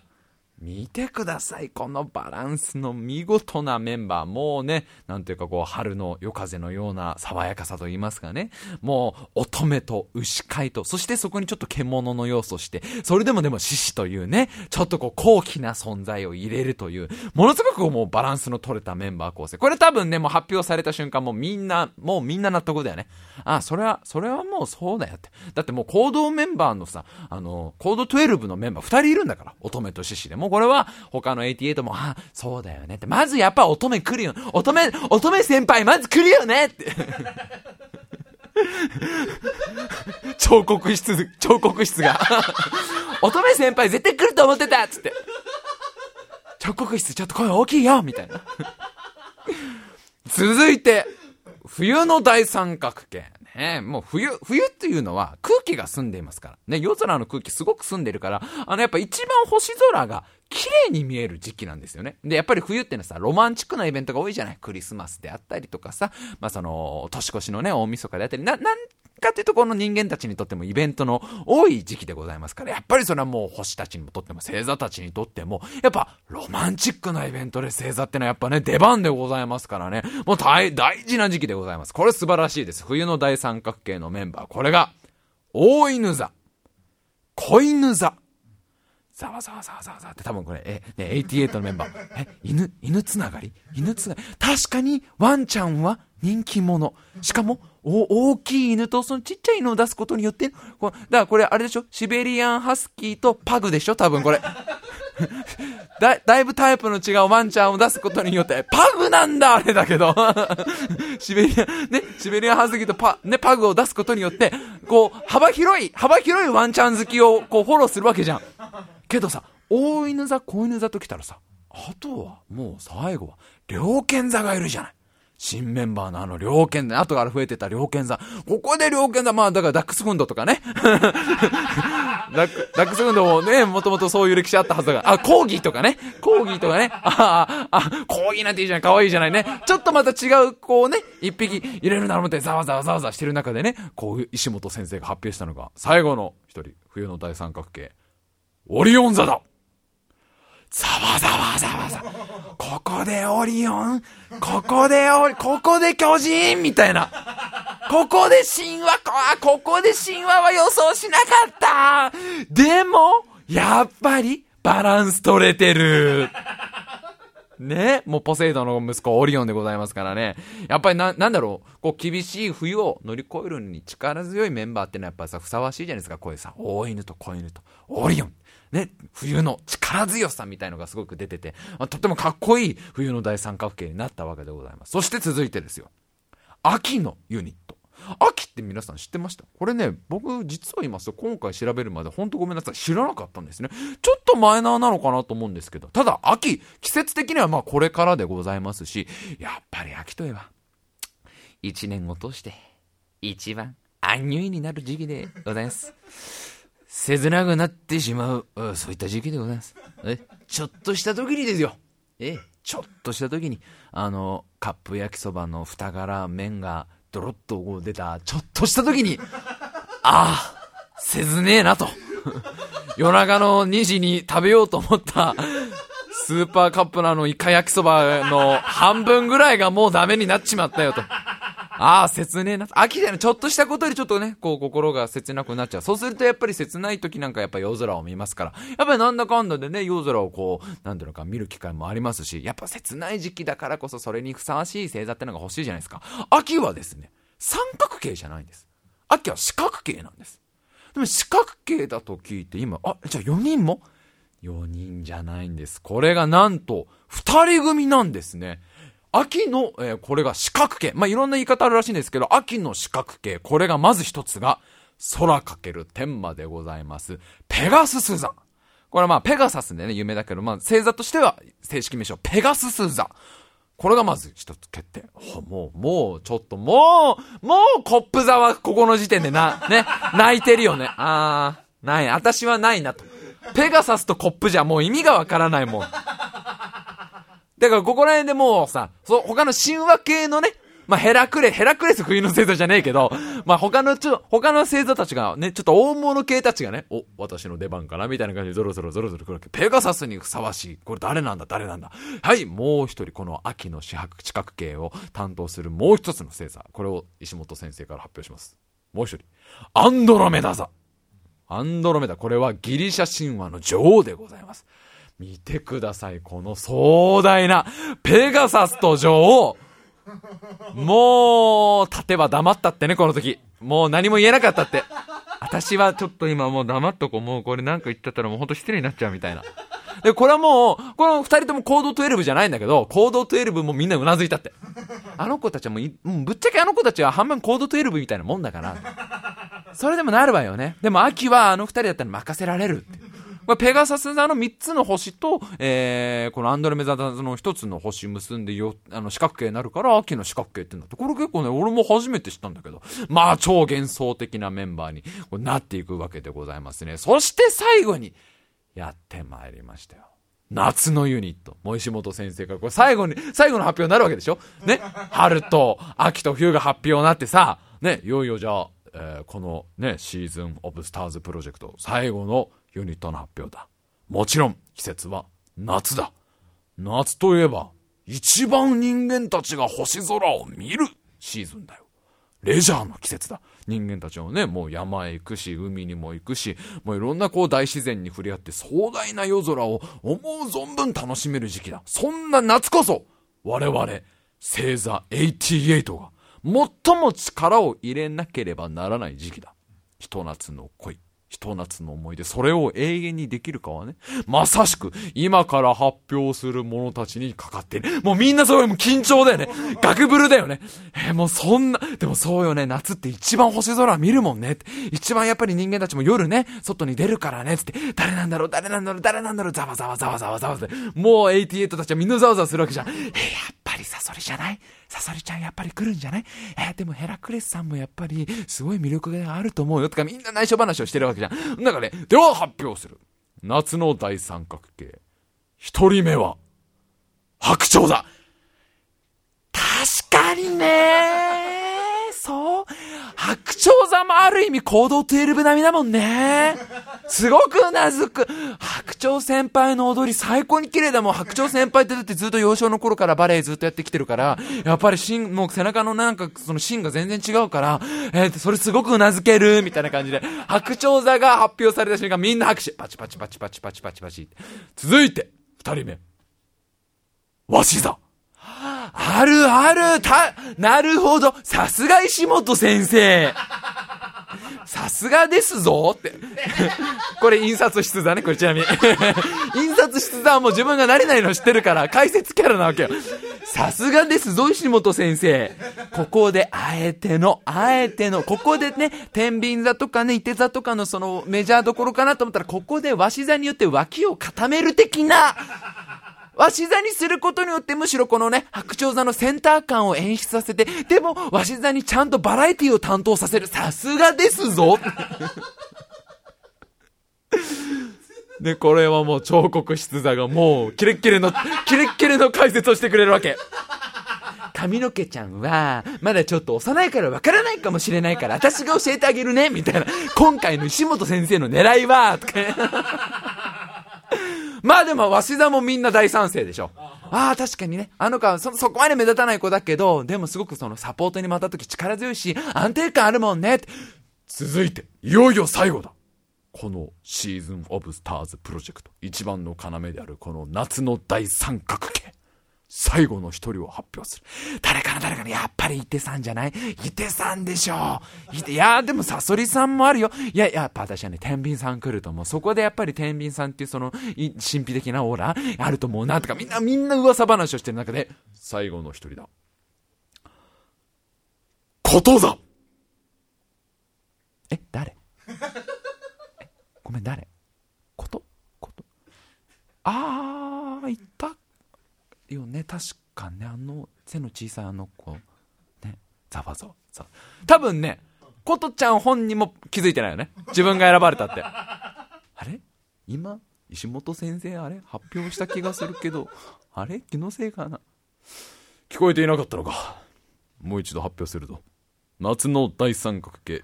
見てください。このバランスの見事なメンバー。もうね、なんていうかこう、春の夜風のような爽やかさと言いますかね。もう、乙女と牛飼いと、そしてそこにちょっと獣の要素して、それでもでも獅子というね、ちょっとこう、高貴な存在を入れるという、ものすごくもうバランスの取れたメンバー構成。これ多分ね、もう発表された瞬間もうみんな、もうみんな納得だよね。あ、それは、それはもうそうだよって。だってもう行動メンバーのさ、あの、コード12のメンバー2人いるんだから。乙女と獅子で。もこれは他の88も、あ、そうだよねって。まずやっぱ乙女来るよ。乙女、乙女先輩まず来るよねって。彫刻室、彫刻室が 乙女先輩絶対来ると思ってたっつって。彫刻室ちょっと声大きいよみたいな。続いて、冬の大三角形。ね、もう冬、冬っていうのは空気が澄んでいますから。ね、夜空の空気すごく澄んでるから、あのやっぱ一番星空が綺麗に見える時期なんですよね。で、やっぱり冬ってのはさ、ロマンチックなイベントが多いじゃないクリスマスであったりとかさ、まあその、年越しのね、大晦日であったり、な、なんかっていうとこの人間たちにとってもイベントの多い時期でございますから、やっぱりそれはもう星たちにとっても星座たちにとっても、やっぱロマンチックなイベントで星座ってのはやっぱね、出番でございますからね、もう大、大事な時期でございます。これ素晴らしいです。冬の大三角形のメンバー、これが、大犬座、子犬座、ざわざわざわざわざって多分これ、え、ね、88のメンバー。え、犬、犬つながり犬つながり確かにワンちゃんは人気者。しかも、お、大きい犬とそのちっちゃい犬を出すことによって、こだからこれあれでしょシベリアンハスキーとパグでしょ多分これ。だ、だいぶタイプの違うワンちゃんを出すことによって、パグなんだあれだけど。シベリア、ね、シベリアンハスキーとパ、ね、パグを出すことによって、こう、幅広い、幅広いワンちゃん好きを、こう、フォローするわけじゃん。けどさ、大犬座、小犬座と来たらさ、あとは、もう最後は、猟犬座がいるじゃない。新メンバーのあの猟犬座、後から増えてた猟犬座。ここで猟犬座、まあだからダックスフンドとかね。ダック、スフンドもね、もともとそういう歴史あったはずだが、あ、コーギーとかね。コーギーとかね。ああ、あ、コーギーなんていいじゃない、可愛いじゃないね。ちょっとまた違う、こうね、一匹入れるなら思ってざわざわざわざわしてる中でね、こういう石本先生が発表したのが、最後の一人、冬の大三角形。オリオン座だざわざわざわざ。ここでオリオン、ここでオリ、ここで巨人？みたいな。ここで神話、ここで神話は予想しなかったでも、やっぱり、バランス取れてる。ね、もうポセイドの息子オリオンでございますからね。やっぱりな、なんだろう、こう厳しい冬を乗り越えるに力強いメンバーってのはやっぱさ、ふさわしいじゃないですか。こういうさ、大犬と子犬とオリオン。ね、冬の力強さみたいのがすごく出てて、まあ、とってもかっこいい冬の大三角形になったわけでございます。そして続いてですよ。秋のユニット。秋って皆さん知ってました？これね、僕実は言います今回調べるまで本当ごめんなさい。知らなかったんですね。ちょっとマイナーなのかなと思うんですけど、ただ秋、季節的にはまあこれからでございますし、やっぱり秋といえば、一年を通して一番アンニュイになる時期でございます。切なくなってしまう、そういった時期でございます。え、ちょっとした時にですよ。え、ちょっとした時に、あの、カップ焼きそばの蓋から麺がドロッと出た、ちょっとした時に、ああ、切ねえなと。夜中の2時に食べようと思った、スーパーカップのあのイカ焼きそばの半分ぐらいがもうダメになっちまったよと。ああ、切ねえな。秋でのちょっとしたことよりちょっとね、こう心が切なくなっちゃう。そうするとやっぱり切ない時なんかやっぱ夜空を見ますから、やっぱりなんだかんだでね、夜空をこう、なんていうか見る機会もありますし、やっぱ切ない時期だからこそそれにふさわしい星座ってのが欲しいじゃないですか。秋はですね、三角形じゃないんです。秋は四角形なんです。でも四角形だと聞いて今、あ、じゃあ4人も ?4 人じゃないんです。これがなんと、2人組なんですね。秋の、えー、これが四角形。まあ、いろんな言い方あるらしいんですけど、秋の四角形。これがまず一つが、空かける天馬でございます。ペガスス座。これはまあ、ペガサスでね、有名だけど、まあ、星座としては正式名称、ペガスス座。これがまず一つ決定。もう、もう、ちょっと、もう、もう、コップ座はここの時点でな、ね、泣いてるよね。あー、ない。私はないなと。ペガサスとコップじゃもう意味がわからないもん。だからここら辺でもうさ、そ他の神話系のね、まあ、ヘラクレ、ヘラクレス冬の星座じゃねえけど、まあ、他のちょ、他の星座たちがね、ちょっと大物系たちがね、お、私の出番かなみたいな感じでゾロゾロゾロゾロ来るわけ。ペガサスにふさわしい。これ誰なんだ？誰なんだ？はい、もう一人この秋の四白地角形を担当するもう一つの星座。これを石本先生から発表します。もう一人。アンドロメダ座。アンドロメダ。これはギリシャ神話の女王でございます。見てください。この壮大な、ペガサスと女王。もう、立てば黙ったってね、この時。もう何も言えなかったって。私はちょっと今もう黙っとこう。もうこれなんか言ってたらもうほんと失礼になっちゃうみたいな。で、これはもう、この二人ともコード12じゃないんだけど、コード12もみんな頷いたって。あの子たちはもう、もうぶっちゃけあの子たちは半分コード12みたいなもんだから。それでもなるわよね。でも秋はあの二人だったら任せられるって。これペガサス座の3つの星と、えー、このアンドレメザ座の1つの星結んでよ、あの、四角形になるから、秋の四角形って言うんだって。これ結構ね、俺も初めて知ったんだけど。まあ、超幻想的なメンバーになっていくわけでございますね。そして最後に、やってまいりましたよ。夏のユニット。もう石本先生からこれ最後に、最後の発表になるわけでしょ？ね？春と秋と冬が発表になってさ、ね、いよいよじゃあ、えー、このね、シーズンオブスターズプロジェクト、最後のユニットの発表だ。もちろん、季節は夏だ。夏といえば、一番人間たちが星空を見るシーズンだよ。レジャーの季節だ。人間たちもね、もう山へ行くし、海にも行くし、もういろんなこう大自然に触れ合って壮大な夜空を思う存分楽しめる時期だ。そんな夏こそ、我々、星座88が、最も力を入れなければならない時期だ。ひと夏の恋。ひと夏の思い出、それを永遠にできるかはね、まさしく、今から発表する者たちにかかっている。もうみんなそういう、緊張だよね。ガクブルだよね。えー、もうそんな、でもそうよね、夏って一番星空見るもんね。一番やっぱり人間たちも夜ね、外に出るからね、つって、誰なんだろう、誰なんだろう、誰なんだろう、ざわざわざわざわざわって、もう88たちはみんなざわざわするわけじゃん。えー、りサソリじゃない？サソリちゃんやっぱり来るんじゃない？えー、でもヘラクレスさんもやっぱりすごい魅力があると思うよとかみんな内緒話をしてるわけじゃん。だからね、では発表する。夏の大三角形。一人目は、白鳥だ確かにねそう白鳥座もある意味行動12並みだもんね。すごくうなずく。白鳥先輩の踊り最高に綺麗だもん。白鳥先輩ってだってずっと幼少の頃からバレエずっとやってきてるから、やっぱり芯、もう背中のなんかその芯が全然違うから、えー、それすごくうなずける、みたいな感じで。白鳥座が発表された瞬間みんな拍手。パチパチパチパチパチパチパチ。続いて、二人目。わし座。あるある、た、なるほど。さすが石本先生。さすがですぞって。これ印刷室だね、これちなみに。印刷室だはもう自分が慣れないの知ってるから、解説キャラなわけよ。さすがですぞ、石本先生。ここで、あえての、あえての、ここでね、天秤座とかね、伊手座とかのそのメジャーどころかなと思ったら、ここで鷲座によって脇を固める的な、し座にすることによってむしろこのね、白鳥座のセンター感を演出させて、でも、わし座にちゃんとバラエティを担当させる。さすがですぞ で、これはもう彫刻室座がもう、キレッキレの、キレッキレの解説をしてくれるわけ。髪の毛ちゃんは、まだちょっと幼いからわからないかもしれないから、私が教えてあげるね、みたいな。今回の石本先生の狙いは、とか。まあでも、鷲田もみんな大賛成でしょ。ああ、確かにね。あの子はそ、そこまで目立たない子だけど、でもすごくそのサポートにまた時力強いし、安定感あるもんね。続いて、いよいよ最後だ。このシーズンオブスターズプロジェクト、一番の要であるこの夏の大三角形。最後の一人を発表する。誰かな誰かなやっぱり伊手さんじゃない？伊手さんでしょう。いや、でもサソリさんもあるよ。いや、やっぱ私はね、天秤さん来ると思う。そこでやっぱり天秤さんっていうその、神秘的なオーラ？あると思うな、とか、みんな、みんな噂話をしてる中で、最後の一人だ。こと座え、誰？ごめん、誰？こと？こと？あー、いったよね。確かね。あの背の小さいあの子。ね。ざわざわざ多分ねことちゃん本人も気づいてないよね。自分が選ばれたって。あれ？今？石本先生あれ？発表した気がするけど。あれ？気のせいかな？聞こえていなかったのか。もう一度発表すると。夏の大三角形。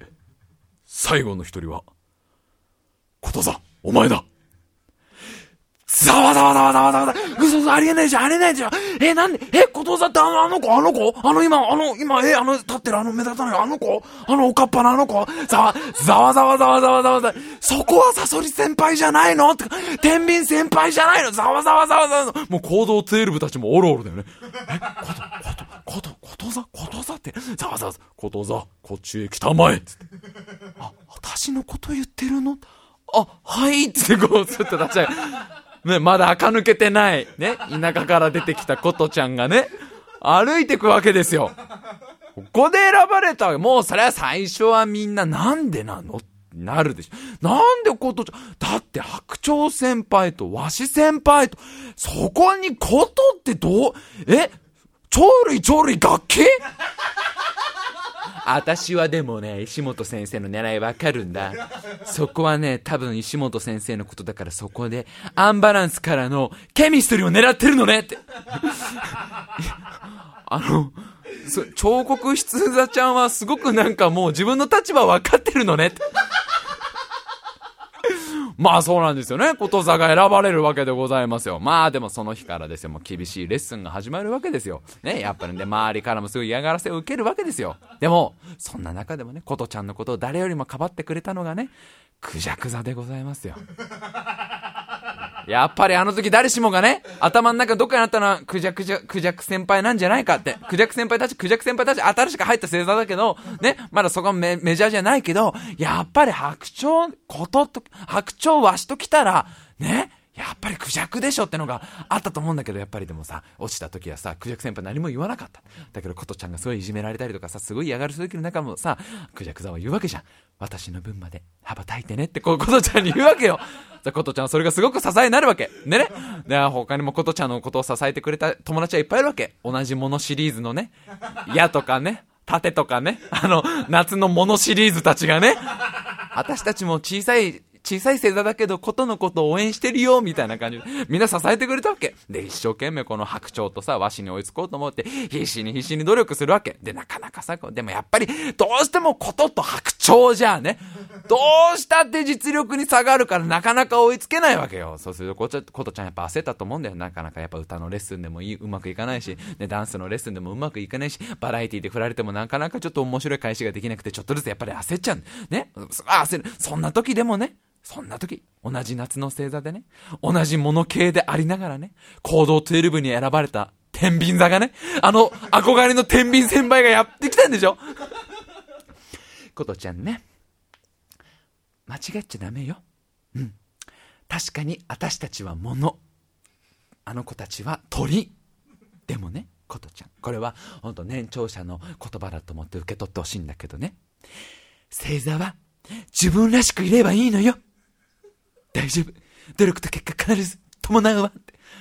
最後の一人はこと座お前だ。ざわざわざわざわざわざ。嘘嘘、ありえないじゃん、ありえないじゃん。え、なんで、え、ことざってあの、あの子、あの子あの今、あの、今、え、あの、立ってるあの目立たないあの子あのおかっぱのあの子ざわ、ざわざわざわざわざわざ。そこはサソリ先輩じゃないのってか、天秤先輩じゃないのざわざわざわざわ。もう行動ツール部たちもおろおろだよね。え、こと、こと、こと、ことざ、ことざって、ざわざわざ、ことざ、こっちへ来たまえつって。あ、私のこと言ってるのあ、はいってこう、ずっと出しちゃう。ね、まだ垢抜けてない、ね、田舎から出てきたことちゃんがね、歩いてくわけですよ。ここで選ばれたもうそれは最初はみんななんでなの？なるでしょ。なんでことちゃん、だって白鳥先輩と和紙先輩と、そこにことってどう、え？鳥類鳥類楽器私はでもね、石本先生の狙いわかるんだ。そこはね、多分石本先生のことだからそこで、アンバランスからのケミストリーを狙ってるのねって。あの、彫刻室座ちゃんはすごくなんかもう自分の立場分かってるのねって。まあそうなんですよね。ことざが選ばれるわけでございますよ。まあでもその日からですよ、もう厳しいレッスンが始まるわけですよ。ね、やっぱりね、周りからもすごい嫌がらせを受けるわけですよ。でも、そんな中でもね、ことちゃんのことを誰よりもかばってくれたのがね、クジャク座でございますよ。やっぱりあの時誰しもがね、頭の中どっかにあったのは、クジャクジャ、クジャク先輩なんじゃないかって。クジャク先輩たち、クジャク先輩たち、新しく入った星座だけど、ね、まだそこはメメジャーじゃないけど、やっぱり白鳥、ことと、白鳥わしと来たら、ね、やっぱりクジャクでしょってのがあったと思うんだけど、やっぱりでもさ、落ちた時はさ、クジャク先輩何も言わなかった。だけど、ことちゃんがすごいいじめられたりとかさ、すごい嫌がる時の中もさ、クジャク座は言うわけじゃん。私の分まで羽ばたいてねって、こう、ことちゃんに言うわけよ。じゃ、ことちゃんはそれがすごく支えになるわけ。でね。で、他にもことちゃんのことを支えてくれた友達はいっぱいいるわけ。同じものシリーズのね、矢とかね、盾とかね、あの、夏のものシリーズたちがね、私たちも小さい小さい星座だけど、ことのことを応援してるよ、みたいな感じで、みんな支えてくれたわけ。で、一生懸命この白鳥とさ、和紙に追いつこうと思って、必死に必死に努力するわけ。で、なかなかさ、でもやっぱり、どうしてもことと白鳥じゃあね。どうしたって実力に差があるからなかなか追いつけないわけよ。そうするとこ、とちゃんやっぱ焦ったと思うんだよ。なかなかやっぱ歌のレッスンでもいい、うまくいかないし、ね、ダンスのレッスンでもうまくいかないし、バラエティで振られてもなかなかちょっと面白い返しができなくて、ちょっとずつやっぱり焦っちゃう。ね。焦る。そんな時でもね、そんな時、同じ夏の星座でね、同じもの系でありながらね、行動12に選ばれた天秤座がね、あの憧れの天秤先輩がやってきたんでしょ？ことちゃんね、間違っちゃダメよ。うん。確かに私たちは物。あの子たちは鳥。でもね、ことちゃん。これは本当年長者の言葉だと思って受け取ってほしいんだけどね。星座は自分らしくいればいいのよ。大丈夫。努力と結果必ず伴うわ。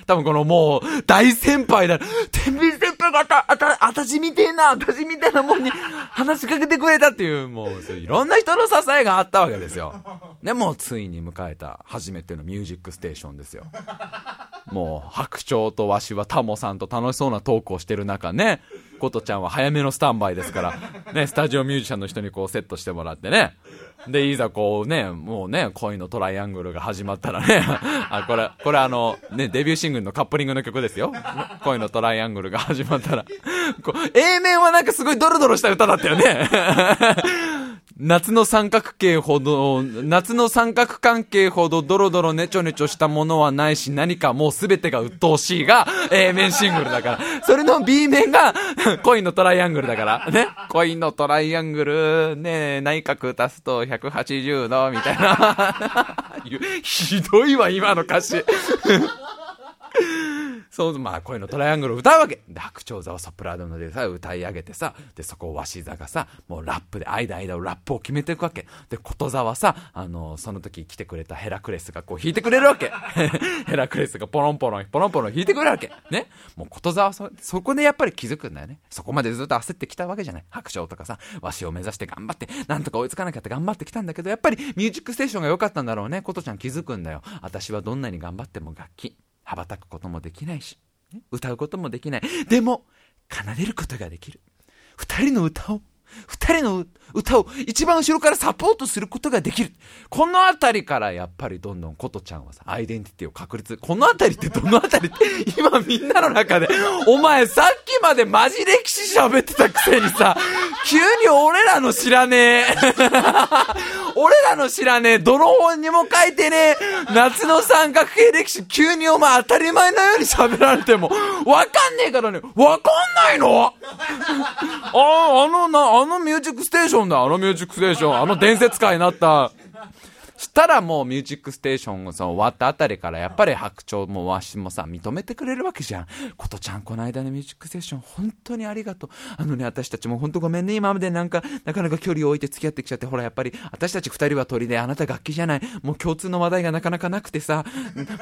多分このもう、大先輩だ。天秤先輩があた、あた、あたしみてえな、あたしみてえなもんに 話しかけてくれたっていう、もう、いろんな人の支えがあったわけですよ。で、もうついに迎えた初めてのミュージックステーションですよ。もう、白鳥とわしはタモさんと楽しそうなトークをしてる中ね、ことちゃんは早めのスタンバイですから、ね、スタジオミュージシャンの人にこうセットしてもらってね、で、いざこうね、もうね、恋のトライアングルが始まったらね、あ、これ、これあの、ね、デビューシングルのカップリングの曲ですよ。恋のトライアングルが始まったら、こう、A 面はなんかすごいドロドロした歌だったよね。夏の三角形ほど、夏の三角関係ほどドロドロネチョネチョしたものはないし、何かもうすべてが鬱陶しいが、A 面シングルだから。それの B 面が、恋のトライアングルだから。ね。恋のトライアングル、ね内角足すと180度、みたいな。ひどいわ、今の歌詞。そう、まあ、声のトライアングルを歌うわけ。で、白鳥座をソプラノでさ、歌い上げてさ、で、そこを鷲座がさ、もうラップで、間間をラップを決めていくわけ。で、こと座はさ、あの、その時来てくれたヘラクレスがこう弾いてくれるわけ。ヘラクレスがポロンポロン、ポロンポロン弾いてくれるわけ。ね。もうこと座はそ、そこでやっぱり気づくんだよね。そこまでずっと焦ってきたわけじゃない。白鳥とかさ、わしを目指して頑張って、なんとか追いつかなきゃって頑張ってきたんだけど、やっぱりミュージックステーションが良かったんだろうね。ことちゃん気づくんだよ。私はどんなに頑張っても楽器。羽ばたくこともできないし、歌うこともできない。でも、奏でることができる。二人の歌を二人の歌を一番後ろからサポートすることができる。このあたりからやっぱりどんどんことちゃんはさ、アイデンティティを確立。このあたりってどのあたりって今みんなの中で、お前さっきまでマジ歴史喋ってたくせにさ、急に俺らの知らねえ。俺らの知らねえ。どの本にも書いてねえ。夏の三角形歴史、急にお前当たり前のように喋られても、わかんねえからね。わかんないの？あ、あのな、あのミュージックステーションだ、あのミュージックステーション。あの伝説界になった。したらもうミュージックステーションその終わったあたりからやっぱり白鳥もわしもさ、認めてくれるわけじゃん。ことちゃん、この間のミュージックステーション、本当にありがとう。あのね、私たちも本当ごめんね、今までなんか、なかなか距離を置いて付き合ってきちゃって、ほら、やっぱり、私たち二人は鳥で、あなた楽器じゃない。もう共通の話題がなかなかなくてさ、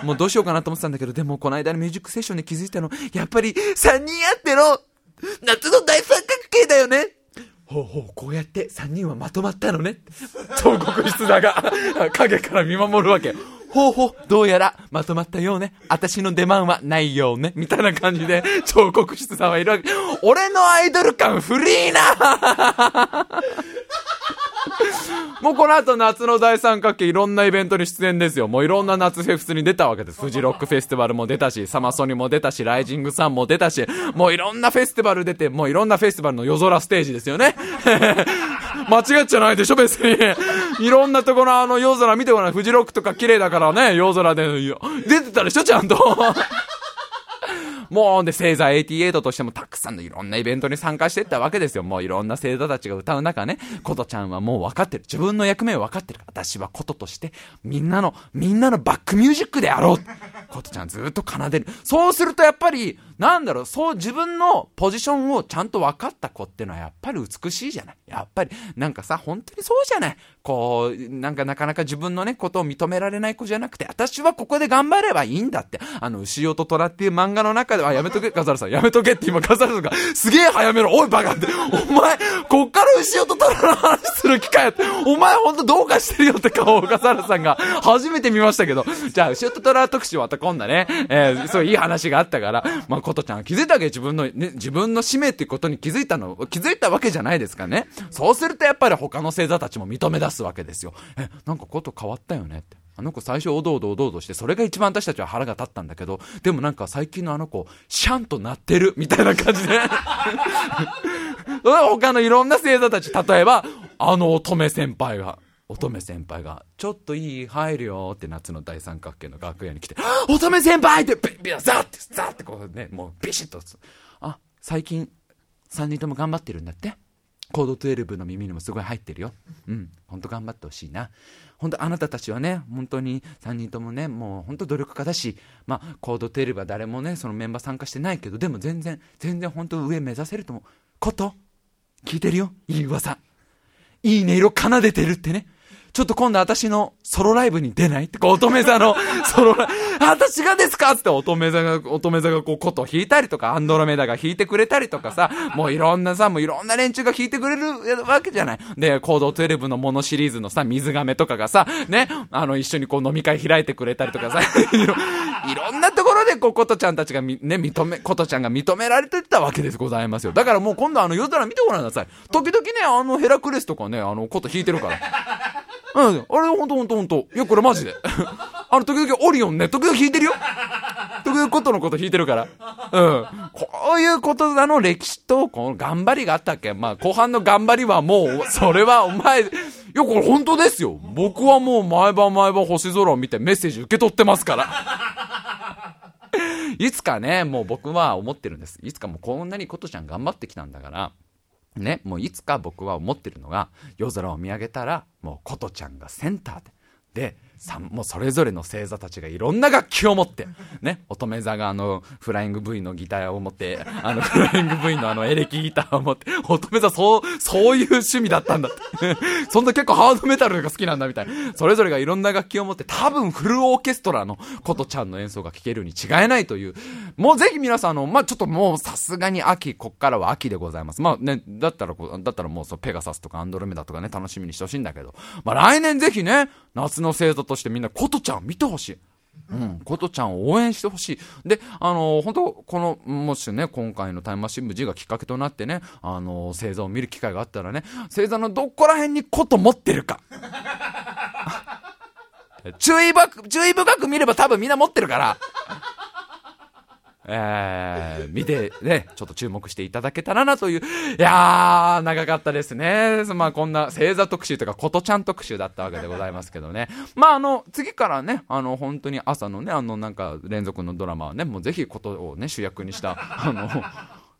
もうどうしようかなと思ってたんだけど、でもこの間のミュージックステーションで気づいたの、やっぱり、三人あっての、夏の大三角形だよね。ほうほう、こうやって3人はまとまったのね。彫刻室だが、影から見守るわけ。ほうほう、どうやらまとまったようね。私の出番はないようね。みたいな感じで、彫刻室さんはいるわけ。俺のアイドル感フリーな もうこの後夏の大三角形いろんなイベントに出演ですよ。もういろんな夏フェスに出たわけです。フジロックフェスティバルも出たし、サマソニも出たし、ライジングサンも出たし、もういろんなフェスティバル出て、もういろんなフェスティバルの夜空ステージですよね。間違っちゃないでしょ、別に。いろんなところあの夜空見てごらん。フジロックとか綺麗だからね、夜空で。出てたでしょ、ちゃんと。もう、で、星座88としてもたくさんのいろんなイベントに参加していったわけですよ。もういろんな星座たちが歌う中ね、ことちゃんはもう分かってる。自分の役目を分かってる。私はこととして、みんなの、みんなのバックミュージックであろう。ことちゃんずっと奏でる。そうするとやっぱり、なんだろう、そう自分のポジションをちゃんと分かった子ってのはやっぱり美しいじゃない。やっぱり、なんかさ、本当にそうじゃない。こう、なんかなかなか自分のね、ことを認められない子じゃなくて、私はここで頑張ればいいんだって。あの、牛尾と虎っていう漫画の中では、やめとけ、ガザルさん、やめとけって今ガザルさんが、すげえ早めろ、おいバカって、お前、こっから牛尾と虎の話する機会って、お前ほんとどうかしてるよって顔をガザルさんが、初めて見ましたけど、じゃあ、牛尾と虎特集はまた今度ね、えー、そういい話があったから、まあ、ことちゃん気づいたわけ自分の、ね、自分の使命っていうことに気づいたの、気づいたわけじゃないですかね。そうするとやっぱり他の星座たちも認め出すわけですよ。え、なんかこと変わったよねって。あの子最初おどおどおどおどして、それが一番私たちは腹が立ったんだけど、でもなんか最近のあの子、シャンとなってる みたいな感じで 他のいろんな星座たち、例えば、あの乙女先輩が、乙女先輩が、ちょっといい入るよって夏の大三角形の楽屋に来て、乙女先輩ってビビザッて、ザッてこうね、もうビシッと。あ、最近、3人とも頑張ってるんだって？コード12の耳にもすごい入ってるよ。うん、ほんと頑張ってほしいな。本当あなたたちはね、本当に3人ともね、もう本当努力家だし、まあ、コード12は誰もね、そのメンバー参加してないけど、でも全然、全然本当上目指せると思う。こと聞いてるよいい噂。いい音色奏でてるってね。ちょっと今度私のソロライブに出ないってこう乙女座のソロライブ、私がですか？つって乙女座が、乙女座がこう琴弾いたりとか、アンドロメダが弾いてくれたりとかさ、もういろんなさ、もういろんな連中が弾いてくれるわけじゃない。で、コード12のモノシリーズのさ、水亀とかがさ、ね、あの、一緒にこう飲み会開いてくれたりとかさ、いろんなところでこう、ことちゃんたちがみ、ね、認め、ことちゃんが認められてたわけですございますよ。だからもう今度あの夜空見てごらんなさい。時々ね、あのヘラクレスとかね、あの、こと弾いてるから。うん。あれ、ほんとほんとほんと。いや、これマジで。あの、時々オリオンね、時々弾いてるよ。時々ことのこと弾いてるから。うん。こういうことだの歴史と、この頑張りがあったっけ？まあ、後半の頑張りはもう、それはお前、いや、これ本当ですよ。僕はもう毎晩毎晩星空を見てメッセージ受け取ってますから。いつかね、もう僕は思ってるんです。いつかもうこんなにことちゃん頑張ってきたんだから、ね、もういつか僕は思ってるのが、夜空を見上げたら、もう琴ちゃんがセンターで。で、さんもうそれぞれの星座たちがいろんな楽器を持って、ね、乙女座があの、フライング V のギターを持って、あの、フライング V のあの、エレキギターを持って、乙女座そう、そういう趣味だったんだって。そんな結構ハードメタルが好きなんだみたいな。それぞれがいろんな楽器を持って、多分フルオーケストラのことちゃんの演奏が聴けるに違いないという。もうぜひ皆さんあの、まあ、ちょっともうさすがに秋、こっからは秋でございます。まあね、だったら、だったらもうそう、ペガサスとかアンドロメダとかね、楽しみにしてほしいんだけど、まあ来年ぜひね、夏の星座としてみんなことちゃん見てほしい。うん、ことちゃんを応援してほしい。で、あのー、本当この、もしね、今回のタイムマシン部 G がきっかけとなってね、あのー、星座を見る機会があったらね、星座のどこら辺にこと持ってるか。注意深く、注意深く見れば多分みんな持ってるから。えー、見てね、ちょっと注目していただけたらなという、いやー、長かったですね。まあこんな星座特集とかことちゃん特集だったわけでございますけどね。まああの、次からね、あの本当に朝のね、あのなんか連続のドラマはね、もうぜひことをね、主役にした、あの、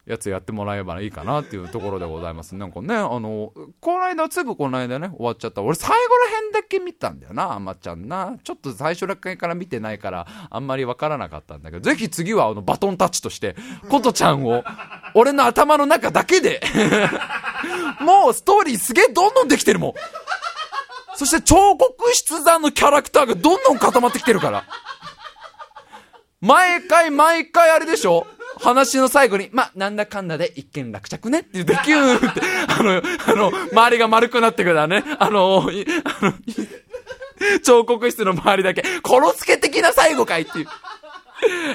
やつやってもらえばいいかなっていうところでございます。なんかね、あの、この間、すぐこの間ね、終わっちゃった。俺最後ら辺だけ見たんだよな、あまちゃんな。ちょっと最初ら辺から見てないから、あんまりわからなかったんだけど、ぜひ次はあの、バトンタッチとして、ことちゃんを、俺の頭の中だけで もうストーリーすげえどんどんできてるもん。そして彫刻筆山のキャラクターがどんどん固まってきてるから。毎回毎回あれでしょ？話の最後に、ま、なんだかんだで一見落着ねって言って、キューって、あの、あの、周りが丸くなってくるだね。あの、あの、彫刻室の周りだけ、殺すけ的な最後かいっていう。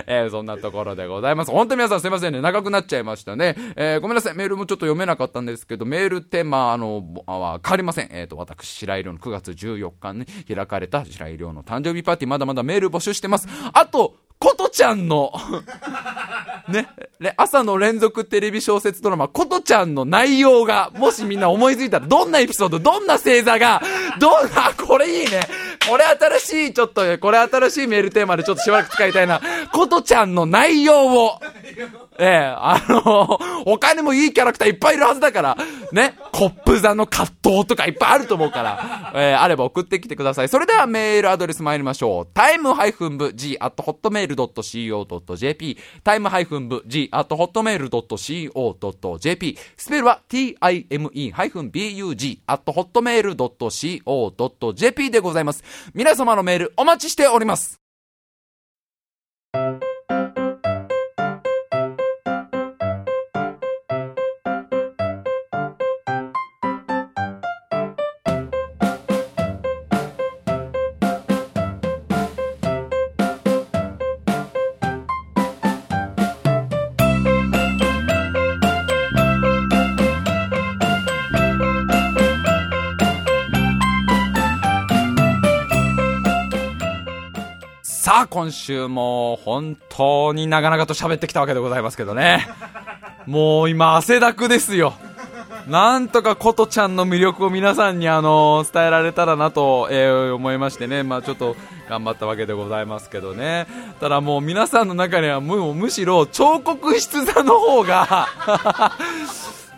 えー、そんなところでございます。本当皆さんすいませんね。長くなっちゃいましたね。えー、ごめんなさい。メールもちょっと読めなかったんですけど、メールテーマ、あの、は変わりません。えっ、ー、と、私、白井亮の9月14日に開かれた白井亮の誕生日パーティー、まだまだメール募集してます。あと、ことちゃんの ね、朝の連続テレビ小説ドラマ、ことちゃんの内容が、もしみんな思いついたら、どんなエピソード、どんな星座が、どんな、これいいね。これ新しい、ちょっと、これ新しいメールテーマでちょっとしばらく使いたいな。ことちゃんの内容を、ええ、あの他にもいいキャラクターいっぱいいるはずだから、ね、コップ座の葛藤とかいっぱいあると思うから、えー、あれば送ってきてください。それではメールアドレス参りましょう。time-v-g-hotmail.co.jp time-v-g-hotmail.co.jp スペルは time-bug-hotmail.co.jp でございます。皆様のメールお待ちしております。あ、今週も本当に長々と喋ってきたわけでございますけどね。もう今汗だくですよ。なんとかことちゃんの魅力を皆さんにあの伝えられたらなと、えー、思いましてね、まあ、ちょっと頑張ったわけでございますけどね。ただもう皆さんの中にはむむしろ彫刻筆座の方が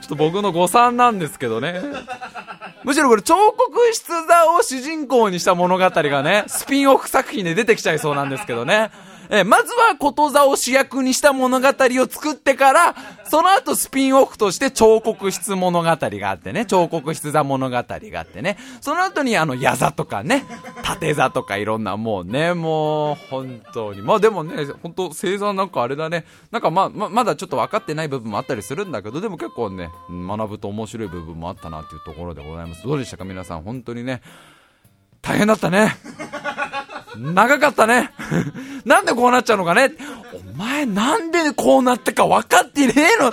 と僕の誤算なんですけどね。むしろこれ彫刻室座を主人公にした物語がね、スピンオフ作品で出てきちゃいそうなんですけどね。えまずはこと座を主役にした物語を作ってから、その後スピンオフとして彫刻室物語があってね、彫刻筆座物語があってね、その後にあの矢座とかね、縦座とかいろんなもうね、もう本当に。まあでもね、本当星座なんかあれだね、なんかま、ままだちょっと分かってない部分もあったりするんだけど、でも結構ね、学ぶと面白い部分もあったなっていうところでございます。どうでしたか？皆さん、本当にね、大変だったね。長かったね。なんでこうなっちゃうのかね。お前なんでこうなったか分かってねえの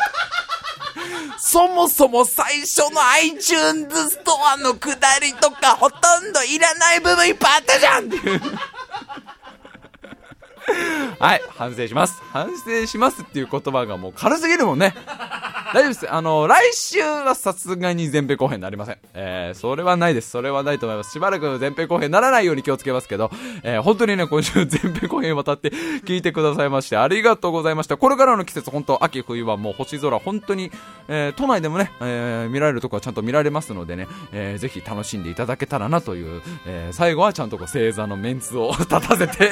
そもそも最初の iTunes ストアの下りとかほとんどいらない部分いっぱいあったじゃんっていうはい、反省します。反省しますっていう言葉がもう軽すぎるもんね。大丈夫です。あの、来週はさすがに前編後編になりません。えー、それはないです。それはないと思います。しばらく前編後編ならないように気をつけますけど、えー、本当にね、今週前編後編渡って聞いてくださいまして、ありがとうございました。これからの季節、本当秋冬はもう星空、本当に、えー、都内でもね、えー、見られるとこはちゃんと見られますのでね、えー、ぜひ楽しんでいただけたらなという、えー、最後はちゃんとこう星座のメンツを 立たせて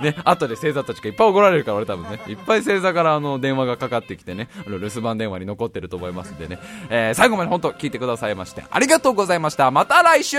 ね、後で星座たちがいっぱい怒られるから俺多分ね、いっぱい星座からあの電話がかかってきてね、留守番電話に残残ってると思いますんでね、えー、最後まで本当聞いてくださいまして、ありがとうございました。また来週